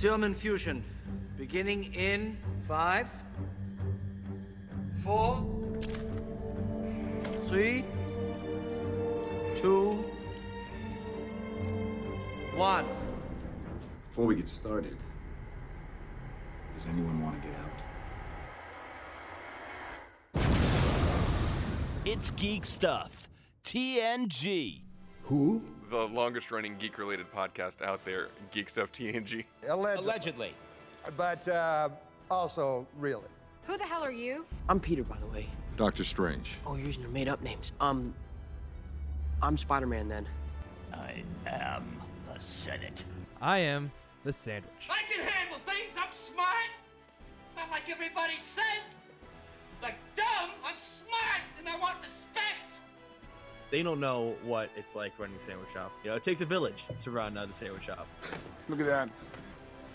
Serum infusion beginning in five, four, three, two, one. Before we get started, does anyone want to get out? It's Geek Stuff. TNG. Who? The longest running geek related podcast out there, Geek Stuff TNG. Allegedly. Allegedly. But uh, also, really. Who the hell are you? I'm Peter, by the way. Doctor Strange. Oh, you're using your made-up names. Um, I'm Spider-Man then. I am the Senate. I am the sandwich. I can handle things. I'm smart. Not like everybody says. Like dumb, I'm smart and I want respect. They don't know what it's like running a sandwich shop. You know, it takes a village to run uh, the sandwich shop. Look at that.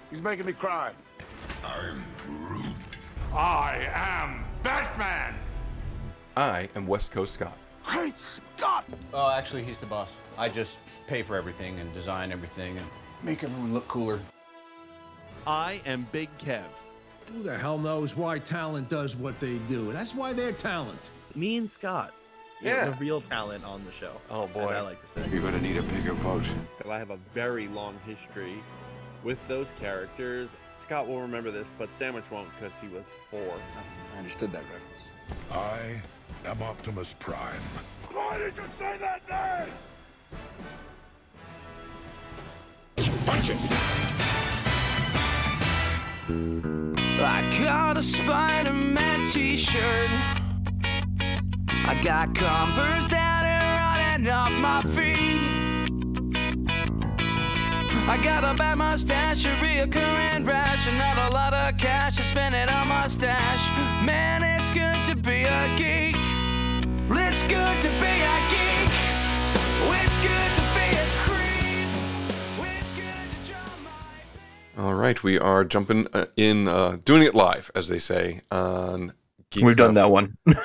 He's making me cry. I'm Groot. I am Batman! I am West Coast Scott. Great Scott! Oh, actually, he's the boss. I just pay for everything and design everything and make everyone look cooler. I am Big Kev. Who the hell knows why talent does what they do? That's why they're talent. Me and Scott. You know, Yeah. the real talent on the show. Oh, boy. As I like to say. You're gonna need a bigger boat. I have a very long history with those characters. Scott will remember this, but Sandwich won't because he was four. I understood that reference. I am Optimus Prime. Why did you say that name? Punch it! I got a Spider Man t shirt. I got Converse that are running off my feet. I got a bad mustache, a reoccurring rash, and not a lot of cash to spend it on my stash. Man, it's good to be a geek. It's good to be a geek. It's good to be a creep. It's good to draw my. All right, we are jumping uh, in, uh, doing it live, as they say, on Geek We've done that one.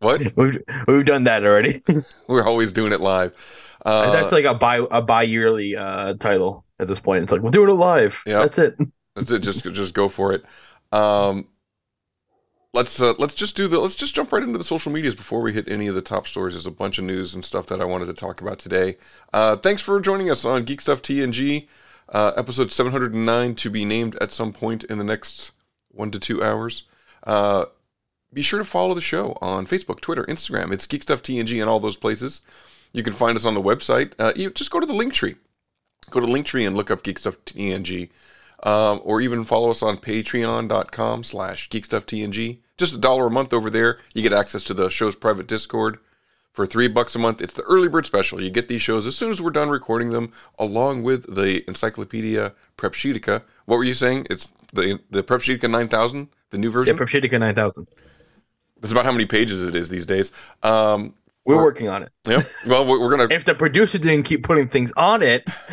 What? we've we've done that already. We're always doing it live. Uh, That's like a bi a bi yearly uh title at this point. It's like we're doing it live. Yeah. That's it. That's it. Just just go for it. Um, let's uh, let's just do the let's just jump right into the social medias before we hit any of the top stories. There's a bunch of news and stuff that I wanted to talk about today. Uh, thanks for joining us on Geek Stuff TNG, uh, episode 709 to be named at some point in the next one to two hours. Uh, be sure to follow the show on Facebook, Twitter, Instagram. It's Geek Stuff TNG and all those places. You can find us on the website. Uh, you just go to the link tree. Go to Linktree and look up Geek Stuff TNG um, or even follow us on patreon.com slash geekstufftng just a dollar a month over there you get access to the show's private discord for three bucks a month it's the early bird special you get these shows as soon as we're done recording them along with the encyclopedia prepsheetica what were you saying it's the the prepsheetica 9000 the new Yeah, version Prepsheetica nine thousand. That's about how many pages it is these days um We're for- working on it. yeah well we're we're gonna If the producer didn't keep putting things on it,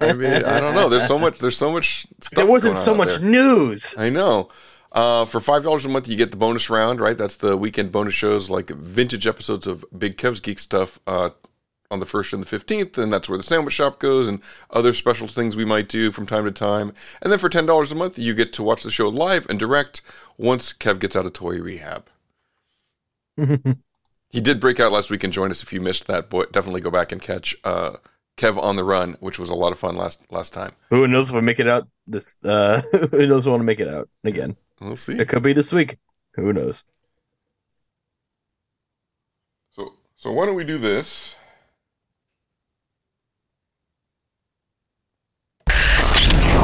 i mean i don't know there's so much there's so much stuff there wasn't going on so out much there. news. I know. Uh, for five dollars a month, you get the bonus round. Right, that's the weekend bonus shows, like vintage episodes of Big Kev's Geek Stuff uh, on the first and the fifteenth, and that's where the sandwich shop goes, and other special things we might do from time to time. And then for ten dollars a month, you get to watch the show live and direct once Kev gets out of toy rehab. He did break out last week and join us. If you missed that, boy, definitely go back and catch uh, Kev on the run, which was a lot of fun last last time. Who knows if we make it out this? uh Who knows if we want to make it out again? We'll see. It could be this week. Who knows? So so why don't we do this?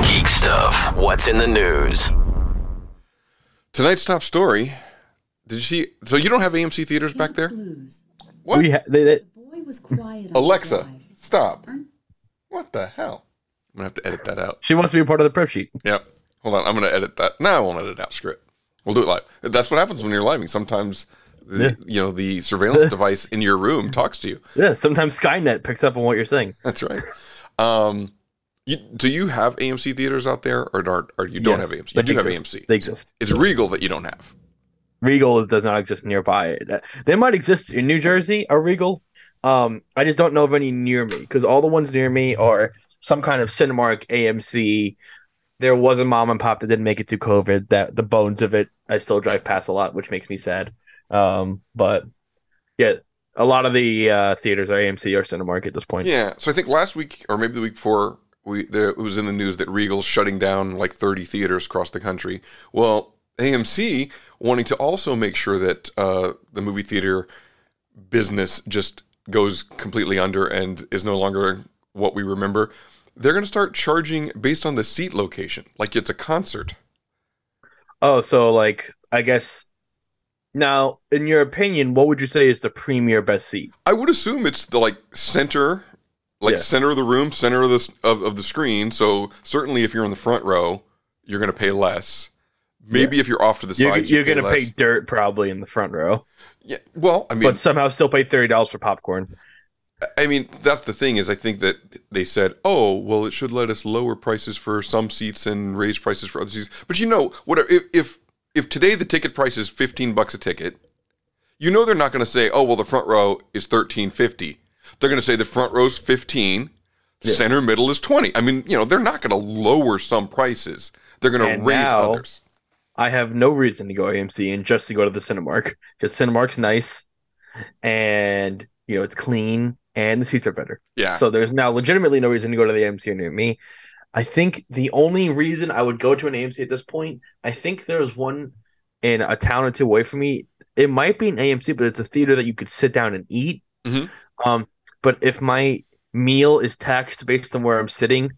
Geek Stuff. What's in the news? Tonight's top story. Did you see? So you don't have AMC theaters back there? What? We ha- they, they, boy was quiet. Alexa, stop. What the hell? I'm gonna have to edit that out. she wants to be a part of the prep sheet. Yep. Hold on. I'm gonna edit that. No, I won't edit out. Screw it. We'll do it live. That's what happens when you're living. Sometimes, the, Yeah. you know, the surveillance device in your room talks to you. Yeah, sometimes Skynet picks up on what you're saying. That's right. Um, you, do you have AMC theaters out there, or, are, or you don't Yes, have AMC? You they do have exist. AMC. They exist. It's Regal that you don't have. Regal does not exist nearby. They might exist in New Jersey, a Regal. Um, I just don't know of any near me because all the ones near me are some kind of Cinemark, AMC, there was a mom and pop that didn't make it through COVID. That the bones of it, I still drive past a lot, which makes me sad. Um, but yeah, a lot of the uh, theaters are AMC or Cinemark at this point. Yeah. So I think last week or maybe the week before, we it was in the news that Regal's shutting down like 30 theaters across the country. Well, AMC wanting to also make sure that uh, the movie theater business just goes completely under and is no longer what we remember. They're going to start charging based on the seat location, like it's a concert. Oh, so like I guess now, in your opinion, what would you say is the premier best seat? I would assume it's the like center, like Yeah. center of the room, center of the of, of the screen. So certainly, if you're in the front row, you're going to pay less. Maybe if you're off to the You're, side, you're you pay gonna pay dirt probably in the front row. Yeah, well, I mean, but somehow still pay thirty dollars for popcorn. I mean, that's the thing is, I think that they said, oh, well, it should let us lower prices for some seats and raise prices for other seats. But you know, whatever. If if, if today the ticket price is fifteen bucks a ticket, you know they're not going to say, oh, well, the front row is thirteen fifty. They're going to say the front row's fifteen, center middle is twenty. I mean, you know, they're not going to lower some prices. They're going to raise now- others. I have no reason to go AMC and just to go to the Cinemark because Cinemark's nice, and you know it's clean and the seats are better. Yeah. So there's now legitimately no reason to go to the AMC near me. I think the only reason I would go to an AMC at this point, I think there's one in a town or two away from me. It might be an AMC, but it's a theater that you could sit down and eat. Mhm. Um, but if my meal is taxed based on where I'm sitting,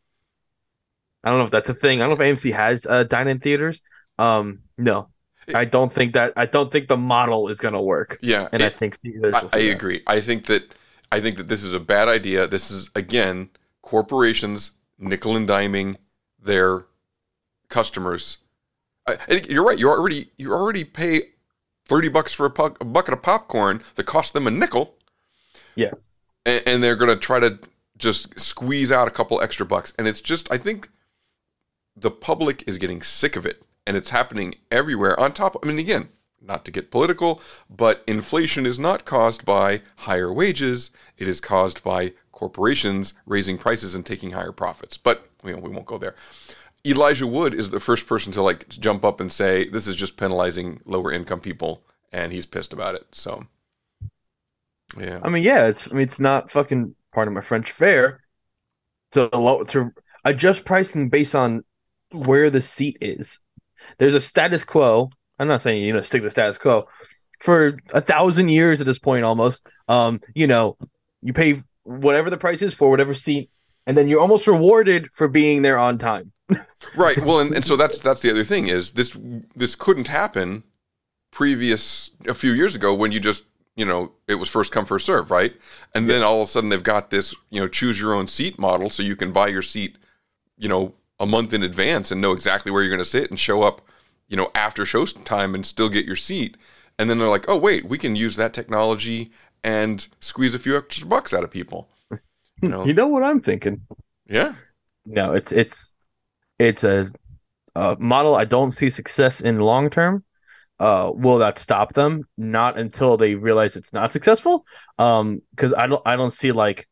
I don't know if that's a thing. I don't know if AMC has uh, dine-in theaters. Um, no, I don't think that. I don't think the model is gonna work. Yeah, and I think. I, I agree. I think that I think that this is a bad idea. This is again corporations nickel and diming their customers. I, you're right. You already you already pay thirty bucks for a, pu- a bucket of popcorn that cost them a nickel, Yeah. and, and they're gonna try to just squeeze out a couple extra bucks. And it's just I think the public is getting sick of it, and it's happening everywhere. On top, I mean, again, not to get political, but inflation is not caused by higher wages. It is caused by corporations raising prices and taking higher profits. But you know, we won't go there. Elijah Wood is the first person to like jump up and say this is just penalizing lower income people, and he's pissed about it. So, yeah, I mean, yeah, it's I mean, it's not fucking part of my French fair to to adjust pricing based on where the seat is. There's a status quo. I'm not saying you know stick to the status quo for a thousand years at this point almost. Um, you know, you pay whatever the price is for whatever seat, and then you're almost rewarded for being there on time. right well and, and so that's that's the other thing is this this couldn't happen previous a few years ago when you just you know it was first come first serve right and then all of a sudden they've got this you know choose your own seat model so you can buy your seat you know a month in advance and know exactly where you're going to sit and show up you know after show time and still get your seat and then they're like oh wait we can use that technology and squeeze a few extra bucks out of people you know You know what I'm thinking? yeah No, it's it's it's a, a model I don't see success in long term. Uh, will that stop them? Not until they realize it's not successful. Um, because I don't I don't see like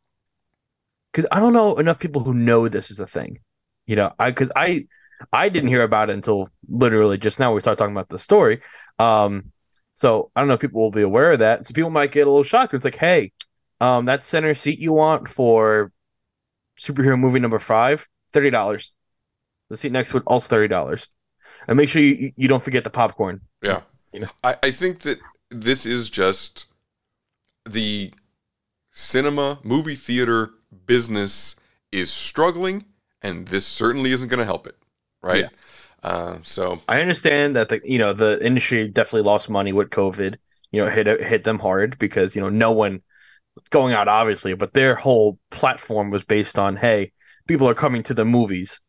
because I don't know enough people who know this is a thing. You know, I because I I didn't hear about it until literally just now we started talking about the story. Um, so I don't know if people will be aware of that. So people might get a little shocked. It's like, hey, um, that center seat you want for superhero movie number five, thirty dollars. The seat next to it also thirty dollars, and make sure you you don't forget the popcorn. Yeah. You know? I, I think that this is just the cinema, movie theater business is struggling, and this certainly isn't going to help it. Right. Uh, so, I understand that the you know the industry definitely lost money with COVID. You know, hit hit them hard because you know no one going out obviously, but their whole platform was based on hey, people are coming to the movies.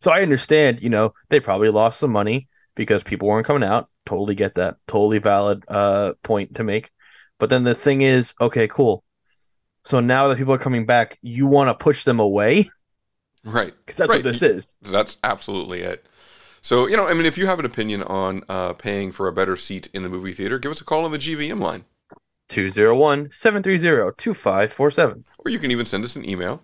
So I understand, you know, they probably lost some money because people weren't coming out. Totally get that. Totally valid uh point to make. But then the thing is, okay, cool. So now that people are coming back, you want to push them away? right. Because that's right. what this is. That's absolutely it. So, you know, I mean, if you have an opinion on uh, paying for a better seat in the movie theater, give us a call on the GVM line. 201 730 2547 Or you can even send us an email.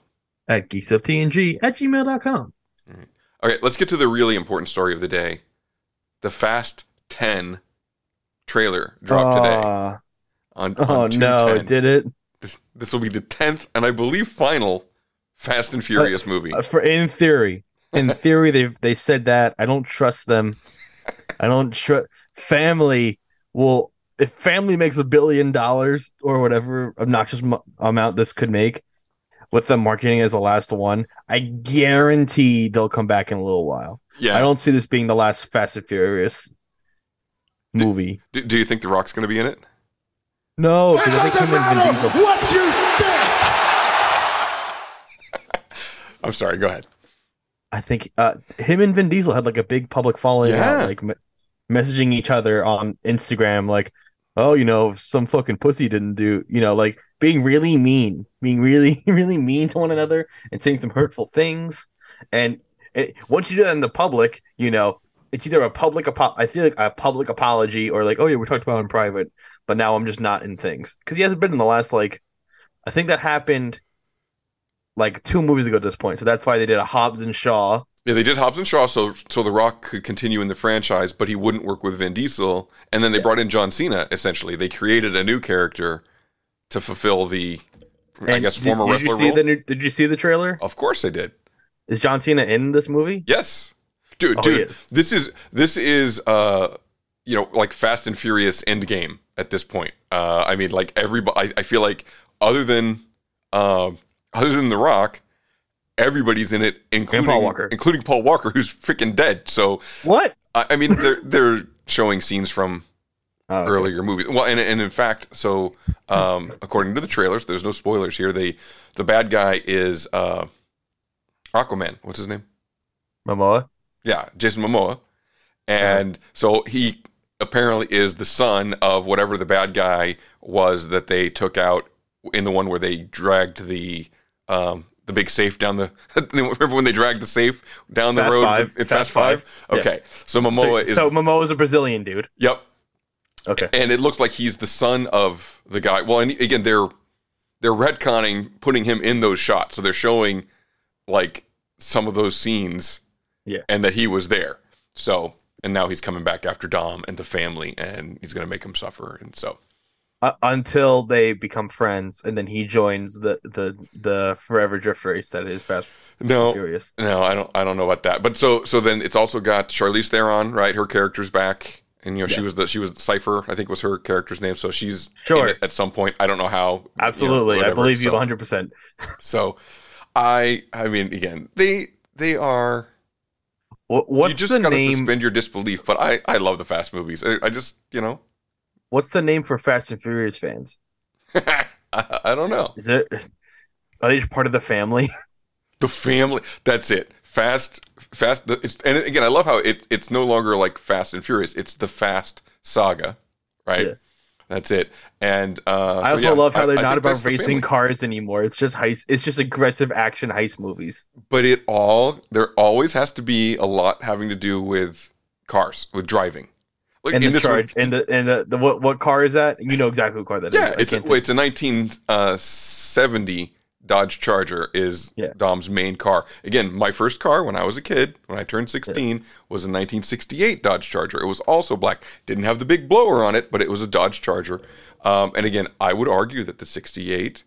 at geekstufftng at gmail.com. All right. Okay, let's get to the really important story of the day. The Fast 10 trailer dropped today. Ah. On, oh no, 210. it did it. This, this will be the 10th and I believe final Fast and Furious movie. Uh, for in theory, in theory, they they said that. I don't trust them. I don't trust family. Will if family makes a billion dollars or whatever obnoxious mo- amount this could make with them marketing as the last one, I guarantee they'll come back in a little while. Yeah. I don't see this being the last Fast and Furious movie. Do, do you think The Rock's going to be in it? No, because I think him and Vin Diesel. What you think? I'm sorry, go ahead. I think uh, him and Vin Diesel had like a big public following, Yeah. out, like me- messaging each other on Instagram, like, "Oh, you know, some fucking pussy didn't do," you know, like being really mean, being really, really mean to one another, and saying some hurtful things. And it, once you do that in the public, you know, it's either a public apo- I feel like a public apology or like, "Oh yeah, we talked about it in private," but now I'm just not in things because he hasn't been in the last like, I think that happened like two movies ago at this point. So that's why they did a Hobbs and Shaw. Yeah, they did Hobbs and Shaw so so The Rock could continue in the franchise, but he wouldn't work with Vin Diesel. And then they brought in John Cena. Essentially, they created a new character to fulfill the, I guess, did- former did, wrestler you see role. the new, Did you see the trailer? Of course, I did. Is John Cena in this movie? Yes, dude, Oh, dude, is. this is this is uh, you know, like Fast and Furious Endgame at this point. Uh, I mean, like everybody, I, I feel like other than um, other than The Rock, everybody's in it, including Paul Walker. including Paul Walker, who's freaking dead. So What? I, I mean, they're they're showing scenes from Oh, okay. earlier movies. Well, and and in fact, so um, according to the trailers, there's no spoilers here. They the bad guy is uh, Aquaman. What's his name? Momoa. Yeah, Jason Momoa. And so he apparently is the son of whatever the bad guy was that they took out in the one where they dragged the um, the big safe down the. remember when they dragged the safe down the Fast road Five. in Fast, Fast Five? Five. Yeah. Okay, so Momoa is So Momoa's a Brazilian dude. Yep. Okay. And it looks like he's the son of the guy. Well, and again, they're they're retconning putting him in those shots, so they're showing like some of those scenes, Yeah. and that he was there. So, and now he's coming back after Dom and the family, and he's gonna make him suffer. And so, Uh, until they become friends, and then he joins the the the forever drift race that is Fast no, Furious. no, I don't, I don't know about that. But so, so then it's also got Charlize Theron, right? Her character's back, and you know she Yes. was the she was Cipher, I think was her character's name. So she's Sure. at some point. I don't know how. you know, Absolutely, I believe you So- 100. percent So, I I mean, again, they they are. What's you just the gotta name? suspend your disbelief. But I I love the fast movies. I, I just you know What's the name for Fast and Furious fans? I, I don't know Is it? Are they just part of the family? the family. That's it. Fast fast. It's and again, I love how it it's no longer like Fast and Furious. It's the Fast Saga, right? Yeah. That's it. And uh, I so, also yeah, love how they're I not think about racing cars anymore. It's just heist. It's just aggressive action heist movies. but it all there always has to be a lot having to do with cars with driving. Like and in the charge and the and the, the what what car is that? You know exactly what car that is. Yeah, it's a, it's a 1970 Dodge Charger is Yeah. Dom's main car. Again, my first car when I was a kid, when I turned 16, was a 1968 Dodge Charger. It was also black. Didn't have the big blower on it, but it was a Dodge Charger. Um, and again, I would argue that the 68,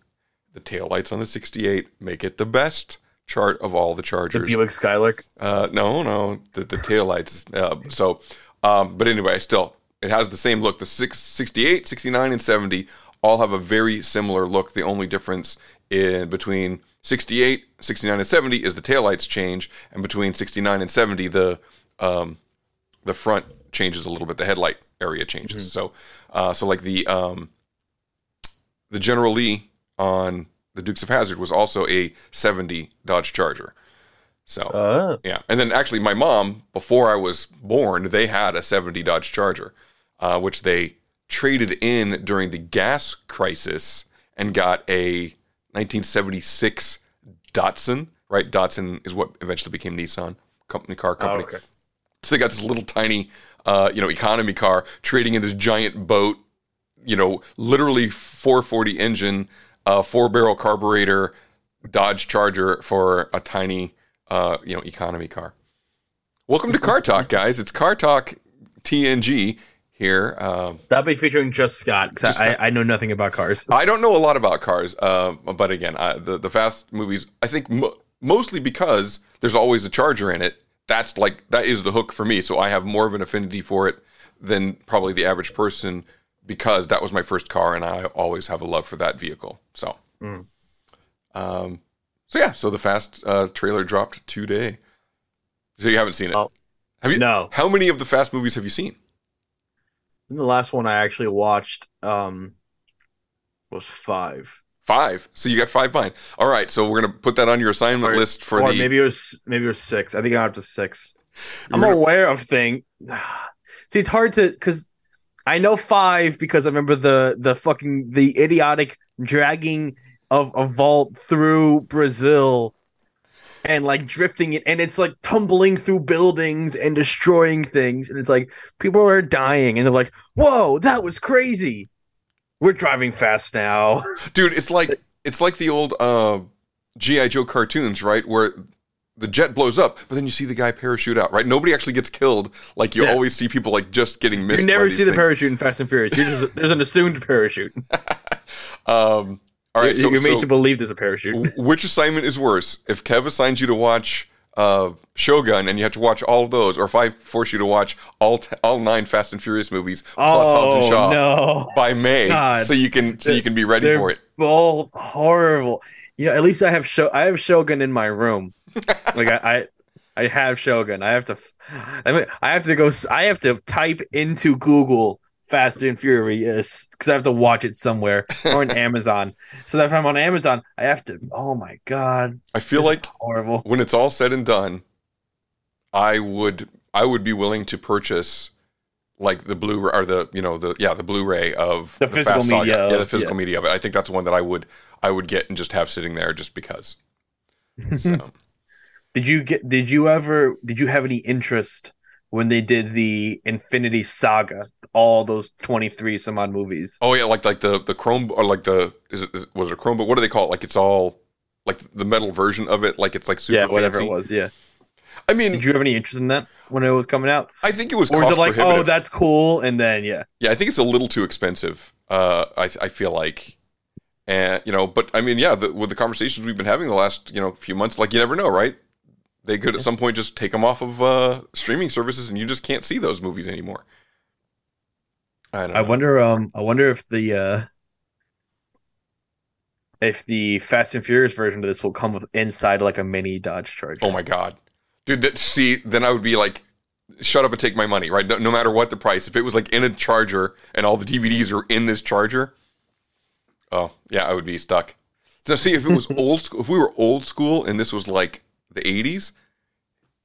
the taillights on the 68 make it the best chart of all the the Chargers. Buick Skylark. Uh, no, no, the the taillights. Uh, so, um, but anyway, still, it has the same look. The six, 68, 69, and 70 all have a very similar look. The only difference in between 68, 69, and 70 is the taillights change, and between 69 and 70, the um, the front changes a little bit. The headlight area changes. So, uh, so like the um, the General Lee on the Dukes of Hazzard was also a 70 Dodge Charger. So Oh. yeah, and then actually, my mom before I was born, they had a '70 Dodge Charger, uh, which they traded in during the gas crisis and got a 1976 Datsun. Right, Datsun is what eventually became Nissan company car company. Oh, okay. So they got this little tiny, uh, you know, economy car trading in this giant boat, you know, literally 440 engine, uh, four barrel carburetor, Dodge Charger for a tiny, uh, you know, economy car. Welcome to Car Talk, guys. It's Car Talk TNG here. Um, That'll be featuring just Scott because I, I know nothing about cars. I don't know a lot about cars, uh, but again, I, the the fast movies. I think mo- mostly because there's always a charger in it. That's like that is the hook for me. So I have more of an affinity for it than probably the average person because that was my first car, and I always have a love for that vehicle. So, Mm. um, so yeah. So the fast uh, trailer dropped today. So you haven't seen it? Oh. have you? No. How many of the fast movies have you seen? The last one I actually watched um was five. Five. So you got five behind. All right. So we're gonna put that on your assignment Or- list for or the. maybe it was maybe it was six. I think I got up to six. I'm gonna- aware of thing. See, it's hard to because I know five because I remember the the fucking the idiotic dragging of a vault through Brazil and like drifting it, and it's like tumbling through buildings and destroying things, and it's like people are dying, and they're like, "Whoa, that was crazy." We're driving fast now. dude it's like it's like the old uh gi joe cartoons right where the jet blows up but then you see the guy parachute out right nobody actually gets killed like you Yeah. always see people like just getting missed You never see the parachute in Fast and Furious. Just, there's an assumed parachute. um all right You're, so, made so to believe there's a parachute. which assignment is worse if kev assigns you to watch uh shogun and you have to watch all of those or if i force you to watch all t- all nine fast and furious movies plus hobbs and Oh, shaw no. by may God. so you can so you can be ready They're for it Both horrible. You know, at least I have show. I have Shogun in my room. like I, I, I have Shogun. I have to. I mean, I have to go. I have to type into Google Fast and Furious because I have to watch it somewhere or on Amazon. So that if I'm on Amazon, I have to. Oh my god, i feel like horrible. when it's all said and done, I would I would be willing to purchase like the Blu-ray or the you know the yeah the Blu-ray of The physical Fast media yeah the physical yeah. media of it. I think that's one that I would I would get and just have sitting there just because. So Did you get? Did you ever? Did you have any interest when they did the Infinity Saga? All those twenty three some odd movies. oh yeah like like the the Chrome or like the is it is, it- was it a Chromebook? What do they call it? Like it's all like the metal version of it. Like it's like super yeah, whatever fancy. it was. Yeah. I mean, Did you have any interest in that when it was coming out? I think it was Or is it like, oh, that's cool, and then yeah, Yeah, I think it's a little too expensive. Uh, I I feel like, and you know, but I mean, yeah, the, with the conversations we've been having the last you know few months, like you never know, right? They could at some point just take them off of uh, streaming services, and you just can't see those movies anymore. I don't know. I wonder. Um, I wonder if the uh, if the Fast and Furious version of this will come with inside like a mini Dodge Charger. Oh my god, dude! That, see, then I would be like, shut up and take my money, right? No, no matter what the price, if it was like in a charger and all the DVDs are in this charger, oh yeah, I would be stuck. So see, if it was old school, if we were old school and this was like the '80s,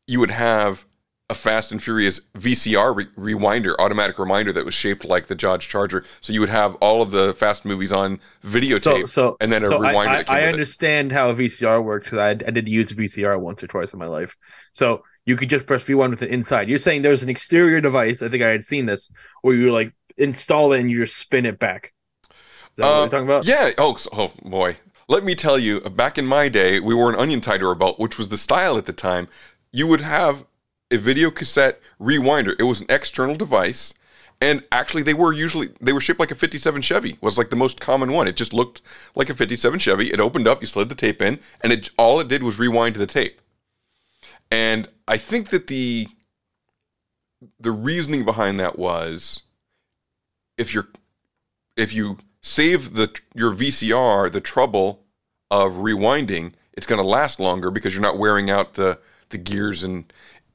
you would have a Fast and Furious VCR re- rewinder, automatic reminder that was shaped like the Dodge Charger. So you would have all of the Fast movies on videotape, So, so and then a so I- rewinder I, I it. understand how a VCR works because I, I did use a VCR once or twice in my life. So you could just press V1 with it inside. You're saying there's an exterior device. I think I had seen this where you like install it and you just spin it back. Is that what you're um, talking about? Yeah. Oh, so- oh boy. Let me tell you, back in my day, we wore an onion tie to our belt, which was the style at the time. You would have a video cassette rewinder. It was an external device. And actually, they were usually they were shaped like a '57 Chevy. Was like the most common one. It just looked like a '57 Chevy. It opened up, you slid the tape in, and it all it did was rewind the tape. And I think that the the reasoning behind that was if you're if you save the your VCR the trouble of rewinding, it's going to last longer because you're not wearing out the the gears and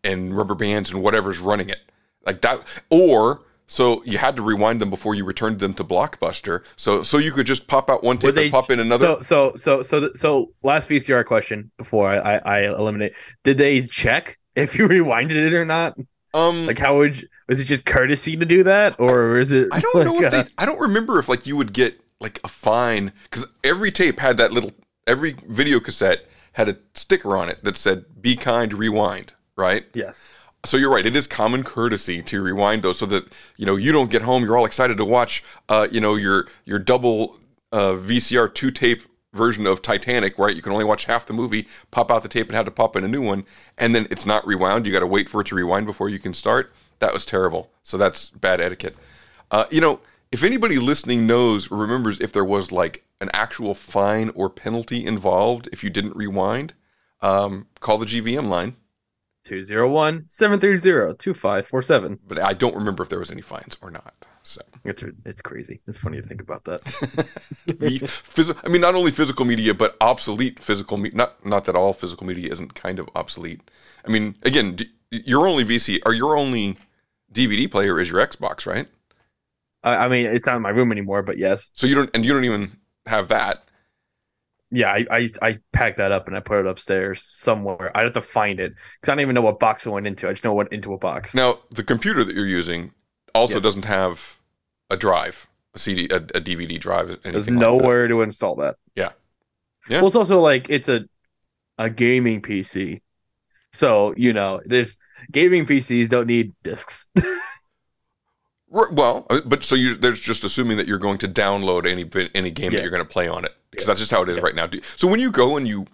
and rubber bands and whatever's running it like that. Or so you had to rewind them before you returned them to Blockbuster. So so you could just pop out one tape they and pop in another. So so so so so last VCR question before I, I I eliminate. Did they check if you rewinded it or not? Um, like how would you, was it just courtesy to do that, or is it? I don't like, know if uh, they. I don't remember if like you would get like a fine because every tape had that little. Every video cassette had a sticker on it that said "Be kind, rewind." Right. Yes. So you're right. It is common courtesy to rewind those so that you know you don't get home. You're all excited to watch. Uh, you know your your double uh, VCR two tape version of Titanic, right? You can only watch half the movie, pop out the tape, and have to pop in a new one, and then it's not rewound. You got to wait for it to rewind before you can start. That was terrible. So that's bad etiquette. Uh, you know, if anybody listening knows or remembers if there was like an actual fine or penalty involved if you didn't rewind, um, call the GVM line. 201 730 2547. But I don't remember if there was any fines or not. So it's it's crazy. It's funny to think about that. I mean, not only physical media, but obsolete physical media. Not not that all physical media isn't kind of obsolete. I mean, again, d- your only VC or your only DVD player is your Xbox, right? I, I mean, it's not in my room anymore, but yes. So you don't, and you don't even have that. Yeah, I, I I packed that up and I put it upstairs somewhere. I'd have to find it because I don't even know what box it went into. I just know what into a box. Now, the computer that you're using also Yes. doesn't have a drive, a CD, a, a DVD drive. There's anything like nowhere to install that. Yeah. Yeah. Well, it's also like it's a a gaming PC, so you know, there's gaming PCs don't need discs. Well, uh, but so you there's just assuming that you're going to download any any game that you're going to play on it because that's just how it is right now. Do- So when you go and you,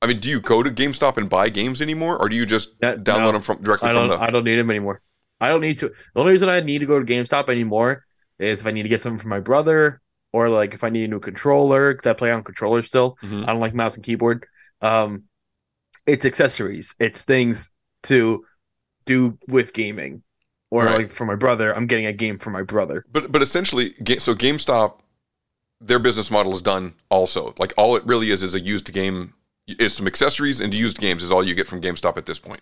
I mean, do you go to GameStop and buy games anymore, or do you just download no. them from directly I from don't. the? I don't need them anymore. I don't need to. The only reason I need to go to GameStop anymore is if I need to get something for my brother, or like if I need a new controller because I play on controller still. Mhm. I don't like mouse and keyboard. Um, it's accessories. It's things to do with gaming, or Right. like for my brother, I'm getting a game for my brother. But but essentially, so GameStop, their business model is done also. Like all it really is is a used game, is some accessories and used games is all you get from GameStop at this point.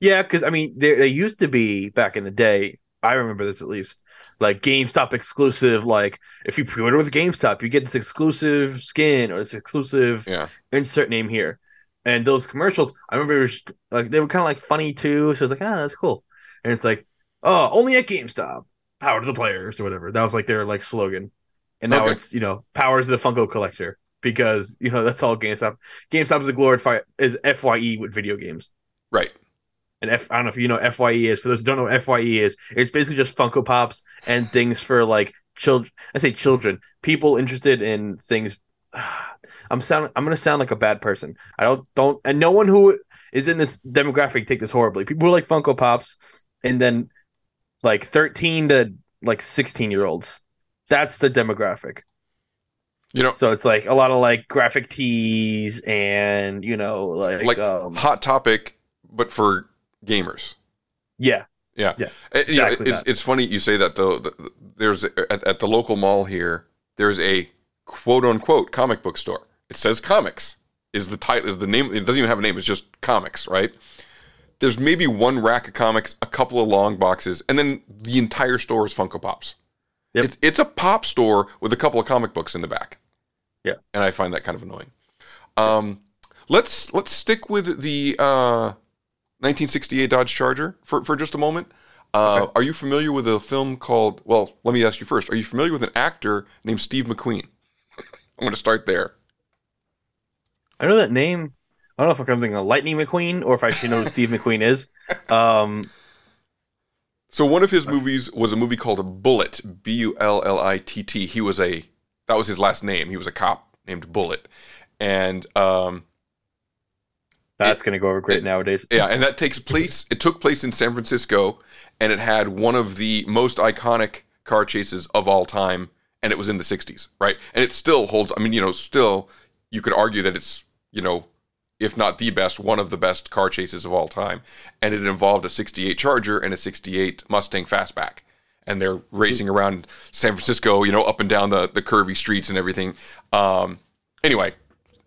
Yeah, because I mean, there they used to be back in the day. I remember this at least, like GameStop exclusive. Like if you pre-order with GameStop, you get this exclusive skin or this exclusive Yeah. insert name here. And those commercials, I remember, it was, like they were kind of like funny too. So I was like, ah, that's cool. And it's like, oh, only at GameStop, power to the players or whatever. That was like their like slogan. And now Okay. it's you know, powers the Funko collector because you know that's all GameStop. GameStop is a glorified is Fye with video games. Right. And F, I don't know if you know Fye is. For those who don't know what Fye is, it's basically just Funko Pops and things for like children. I say children, people interested in things. I'm sound. I'm gonna sound like a bad person. I don't don't and no one who is in this demographic take this horribly. People who like Funko Pops, and then like 13 to like 16 year olds. That's the demographic. You know, So it's like a lot of like graphic tees and you know like, like um, hot topic, but for gamers. yeah Yeah, Yeah, know, it's, it's funny you say that though. The- the- There's at, at the local mall here. There's a quote unquote comic book store. It says comics is the title is the name. It doesn't even have a name. It's just comics, right? There's maybe one rack of comics, a couple of long boxes, and then the entire store is Funko Pops. Yep. It's it's a pop store with a couple of comic books in the back. Yeah. and I find that kind of annoying. Um, let's let's stick with the uh, 1968 Dodge Charger for, for just a moment. Uh, Are you familiar with a film called? Well, let me ask you first. Are you familiar with an actor named Steve McQueen? I'm going to start there. I know that name. I don't know if I'm thinking of Lightning McQueen or if I actually know who Steve McQueen is. Um, So one of his movies was a movie called Bullitt, B U L L I T T. He was a that was his last name. He was a cop named Bullitt, and um, that's going to go over great nowadays. yeah, and that takes place. It took place in San Francisco, and it had one of the most iconic car chases of all time, and it was in the '60s, right? And it still holds. I mean, you know, still you could argue that it's you know, if not the best, one of the best car chases of all time, and it involved a '68 Charger and a '68 Mustang Fastback. And they're racing around San Francisco, you know, up and down the, the curvy streets and everything. Um, anyway,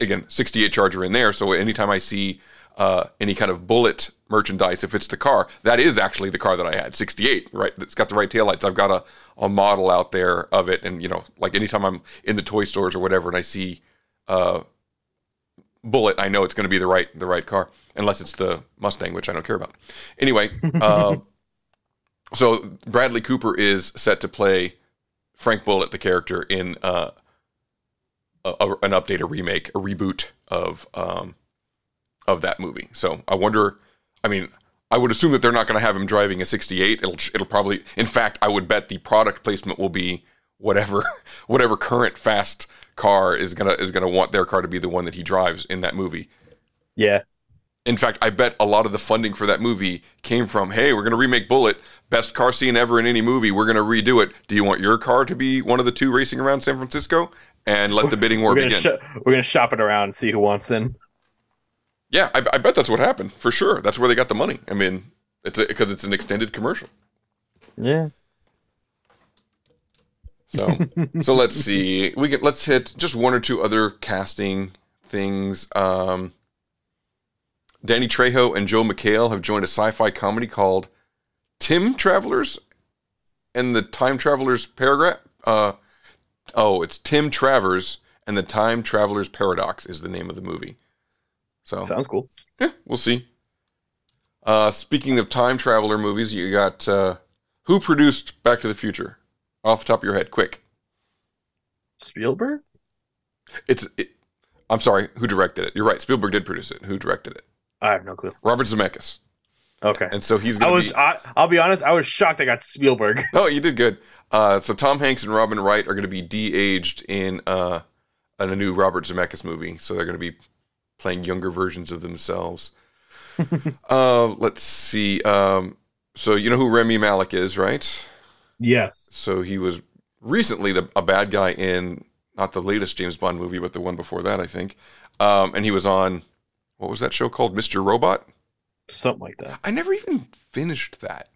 again, 68 Charger in there. So anytime I see uh, any kind of Bullitt merchandise, if it's the car, that is actually the car that I had, 68, right? It's got the right taillights. I've got a, a model out there of it. And, you know, like anytime I'm in the toy stores or whatever and I see uh, Bullitt, I know it's going to be the right the right car, unless it's the Mustang, which I don't care about. Anyway, uh, so Bradley Cooper is set to play Frank Bullitt, the character in uh, a, a- an update, a remake, a reboot of um, of that movie. So I wonder. I mean, I would assume that they're not going to have him driving a '68. It'll it'll probably, in fact, I would bet the product placement will be whatever whatever current fast car is gonna is gonna want their car to be the one that he drives in that movie. Yeah. In fact, I bet a lot of the funding for that movie came from, hey, we're gonna remake Bullitt, best car scene ever in any movie. We're gonna redo it. Do you want your car to be one of the two racing around San Francisco? And let the bidding war we're begin. sh- we're gonna shop it around and see who wants in. Yeah, I, I bet that's what happened for sure. That's where they got the money. I mean, it's because it's an extended commercial. Yeah. So, so let's see. We get let's hit just one or two other casting things. Um, Danny Trejo and Joel McHale have joined a sci-fi comedy called Tim Travelers and the Time Travelers Paragraph. Uh, oh, it's Tim Travers and the Time Travelers Paradox is the name of the movie. So Sounds cool. yeah, we'll see. Uh, speaking of time traveler movies, you got uh, who produced Back to the Future? Off the top of your head, quick. Spielberg? It's. It, I'm sorry, who directed it? You're right. Spielberg did produce it. Who directed it? I have no clue. Robert Zemeckis. Okay. And so he's I was. be. I, I'll be honest. I was shocked. I got Spielberg. Oh, you did good. Uh, so Tom Hanks and Robin Wright are going to be de-aged in uh, in a new Robert Zemeckis movie. So they're going to be playing younger versions of themselves. uh, let's see. Um, so you know who Rami Malek is, right? Yes. So he was recently the, a bad guy in not the latest James Bond movie, but the one before that, I think. Um, and he was on what was that show called, Mr. Robot? Something like that. I never even finished that.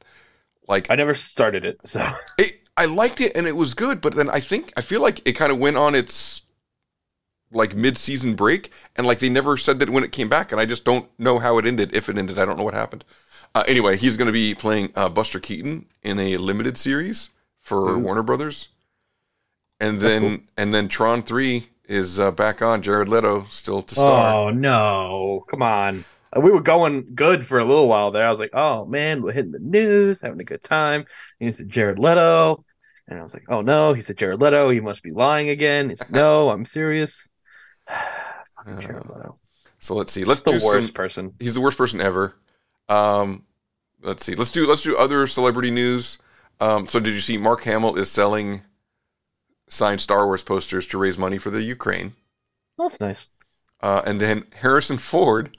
Like I never started it, so it, I liked it and it was good, but then I think I feel like it kind of went on its like mid-season break, and like they never said that when it came back, and I just don't know how it ended. If it ended, I don't know what happened. Uh, anyway, he's going to be playing uh, Buster Keaton in a limited series for Ooh. Warner Brothers, and That's then cool. and then Tron Three is uh, back on. Jared Leto still to star. Oh no! Come on. Uh, We were going good for a little while there. I was like, "Oh man, we're hitting the news, having a good time." And he said Jared Leto, and I was like, "Oh no!" He said Jared Leto. He must be lying again. He said, "No, I'm serious." Jared Leto. So let's see. Let's the do worst some- person. He's the worst person ever. Um, let's see. Let's do let's do other celebrity news. Um, so did you see Mark Hamill is selling signed Star Wars posters to raise money for the Ukraine? That's nice. Uh, and then Harrison Ford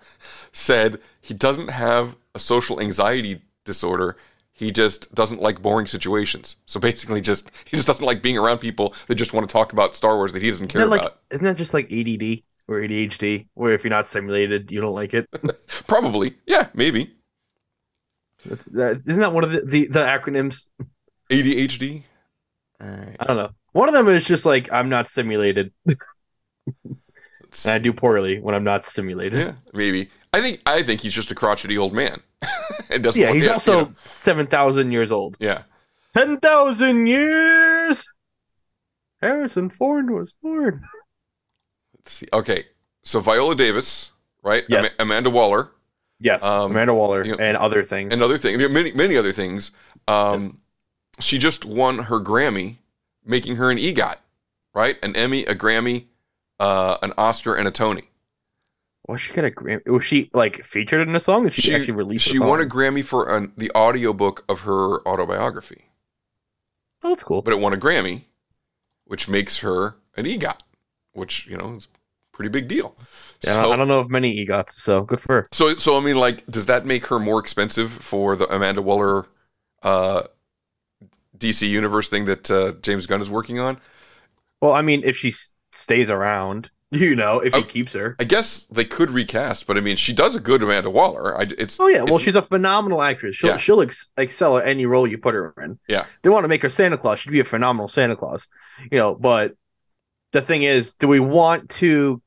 said he doesn't have a social anxiety disorder. He just doesn't like boring situations. So basically, just he just doesn't like being around people that just want to talk about Star Wars that he doesn't care Isn't like, about. isn't that just like ADD or ADHD, where if you're not simulated, you don't like it? Probably, yeah, maybe That's- that- Isn't that one of the, the, the acronyms? ADHD. Right. I don't know. One of them is just like I'm not stimulated, and I do poorly when I'm not stimulated. Yeah, maybe. I think I think he's just a crotchety old man. it doesn't. Yeah, he's you also know, seven thousand years old. yeah. Ten thousand years. Harrison Ford was born. Let's see. Okay, so Viola Davis, right? Yes. Ama- Amanda Waller. Yes, Um, Amanda Waller you know, and other things. and other things, many many other things. Um, She just won her Grammy, making her an EGOT, right? An Emmy, a Grammy, uh, an Oscar, and a Tony. was she gonna? Was she like featured in a song? Did she, actually release? She a song? won a Grammy for an, the audiobook of her autobiography, Oh, that's cool. but it won a Grammy, which makes her an EGOT, which you know is pretty big deal. Yeah, I don't- I don't know of many EGOTs, so good for her. So, so I mean, like, does that make her more expensive for the Amanda Waller uh, DC Universe thing that uh, James Gunn is working on? Well, I mean, if she s- stays around, you know, if he Oh, keeps her. I guess they could recast, but I mean, she does a good Amanda Waller. I, it's Oh yeah, well, she's a phenomenal actress. She'll Yeah. she'll ex- excel at any role you put her in. yeah, They want to make her Santa Claus. She'd be a phenomenal Santa Claus, you know. But the thing is, do we want to?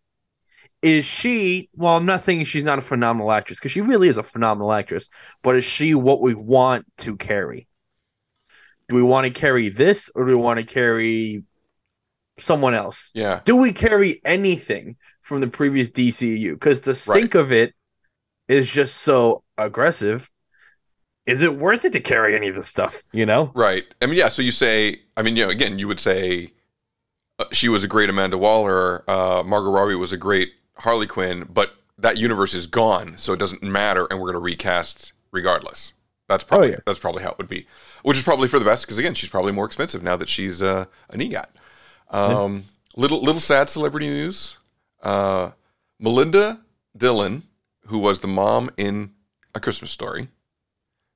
Is she? Well, I'm not saying she's not a phenomenal actress because she really is a phenomenal actress. But is she what we want to carry? Do we want to carry this, or do we want to carry someone else? yeah. Do we carry anything from the previous DCU? Because the stink of it is just so aggressive. Is it worth it to carry any of this stuff? You know? Right. I mean, yeah. So you say, I mean, you know, again, you would say uh, she was a great Amanda Waller. Uh, Margot Robbie was a great Harley Quinn, but that universe is gone, so it doesn't matter, and we're going to recast regardless. That's probably Oh, yeah. that's probably how it would be, which is probably for the best because again, she's probably more expensive now that she's uh, an EGOT. Um, Little little sad celebrity news. Uh, Melinda Dillon, who was the mom in A Christmas Story,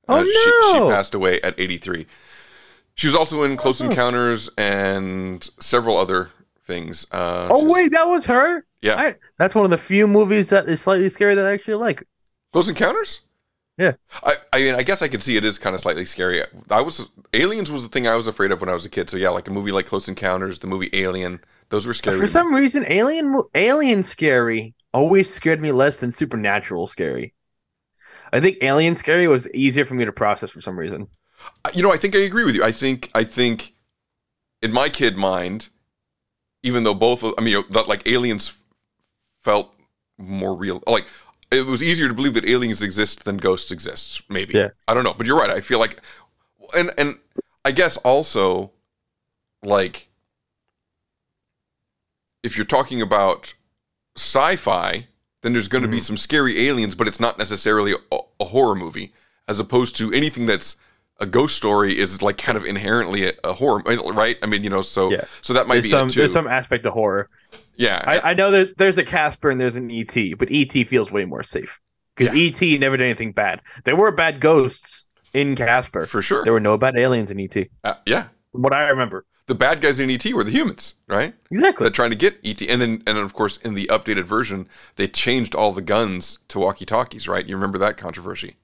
Oh, uh, she, she passed away at 83. She was also in Close Encounters and several other things. Uh, Oh wait, that was her. Yeah. I, that's one of the few movies that is slightly scary that I actually like. Close Encounters? Yeah. I, I mean, I guess I could see it is kind of slightly scary. I was Aliens was the thing I was afraid of when I was a kid. So yeah, like a movie like Close Encounters, the movie Alien, those were scary. For some reason, Alien Alien scary always scared me less than Supernatural scary. I think Alien scary was easier for me to process for some reason. you know, I think I agree with you. I think I think in my kid mind, even though both, of, I mean, that like aliens felt more real. Like it was easier to believe that aliens exist than ghosts exist. Maybe. Yeah. I don't know, but you're right. I feel like, and and I guess also, like, if you're talking about sci-fi, then there's going to be mm-hmm. some scary aliens, but it's not necessarily a, a horror movie, as opposed to anything that's a ghost story is like kind of inherently a, a horror, right? I mean, you know, so Yeah. so that might there's be some it too. there's some aspect of horror. yeah, I, I know that there's a Casper and there's an ET, but ET feels way more safe because ET never did anything bad. There were bad ghosts in Casper for sure. There were no bad aliens in ET. Uh, yeah. From what I remember. The bad guys in ET were the humans, right? Exactly. They're trying to get ET, and then and then of course in the updated version they changed all the guns to walkie talkies, right? You remember that controversy?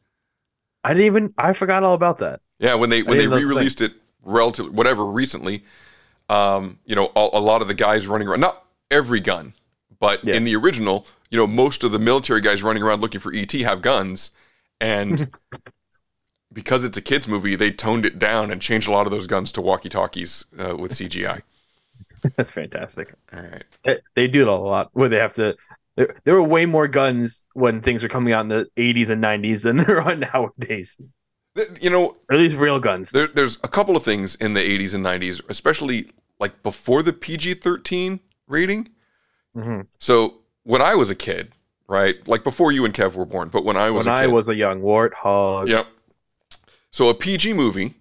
I didn't even I forgot all about that. Yeah, when they when they didn't know those re-released it relatively whatever recently, um, you know, a, a lot of the guys running around, not every gun, but in the original, you know, most of the military guys running around looking for ET have guns, and because it's a kids movie, they toned it down and changed a lot of those guns to walkie-talkies uh, with CGI. That's fantastic. All right. They, they do it a lot where they have to. There, there were way more guns when things were coming out in the 80s and 90s than there are nowadays. You know, are these real guns. There, there's a couple of things in the 80s and 90s, especially like before the PG-13 rating. Mm-hmm. So when I was a kid, right, like before you and Kev were born, but when I was When a I kid, was a young warthog. Yep. So a PG movie,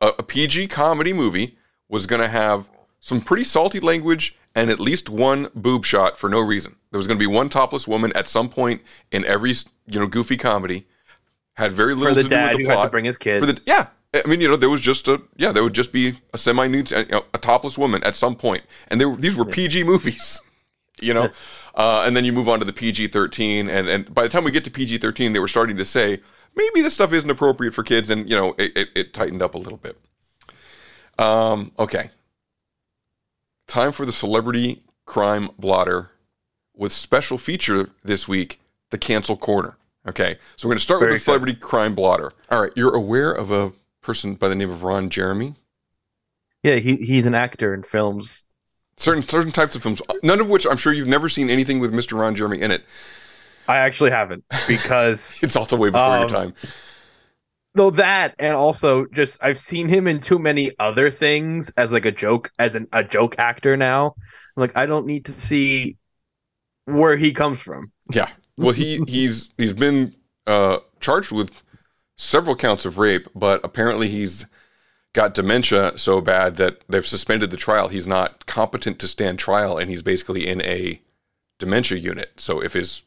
a, a PG comedy movie, was going to have some pretty salty language and at least one boob shot for no reason. There was going to be one topless woman at some point in every you know goofy comedy. Had very little to do with the plot. bring his For the, kids. yeah, I mean you know there was just a yeah there would just be a semi-nude you know, a topless woman at some point, and they were, these were PG movies. You know, uh, and then you move on to the PG thirteen, and and by the time we get to PG thirteen, they were starting to say maybe this stuff isn't appropriate for kids, and you know it, it, it tightened up a little bit. Um, okay, time for the celebrity crime blotter with special feature this week, the cancel corner. Okay, so we're going to start Very with the celebrity crime blotter. All right, you're aware of a person by the name of Ron Jeremy? Yeah, he, he's an actor in films. Certain certain types of films, none of which I'm sure you've never seen anything with Mr. Ron Jeremy in it. I actually haven't because it's also way before your Um, time. Though that, and also just I've seen him in too many other things as like a joke, as an, a joke actor now. Like I don't need to see where he comes from. Yeah. Well, he he's he's been uh, charged with several counts of rape, but apparently he's got dementia so bad that they've suspended the trial. He's not competent to stand trial, and he's basically in a dementia unit. So if his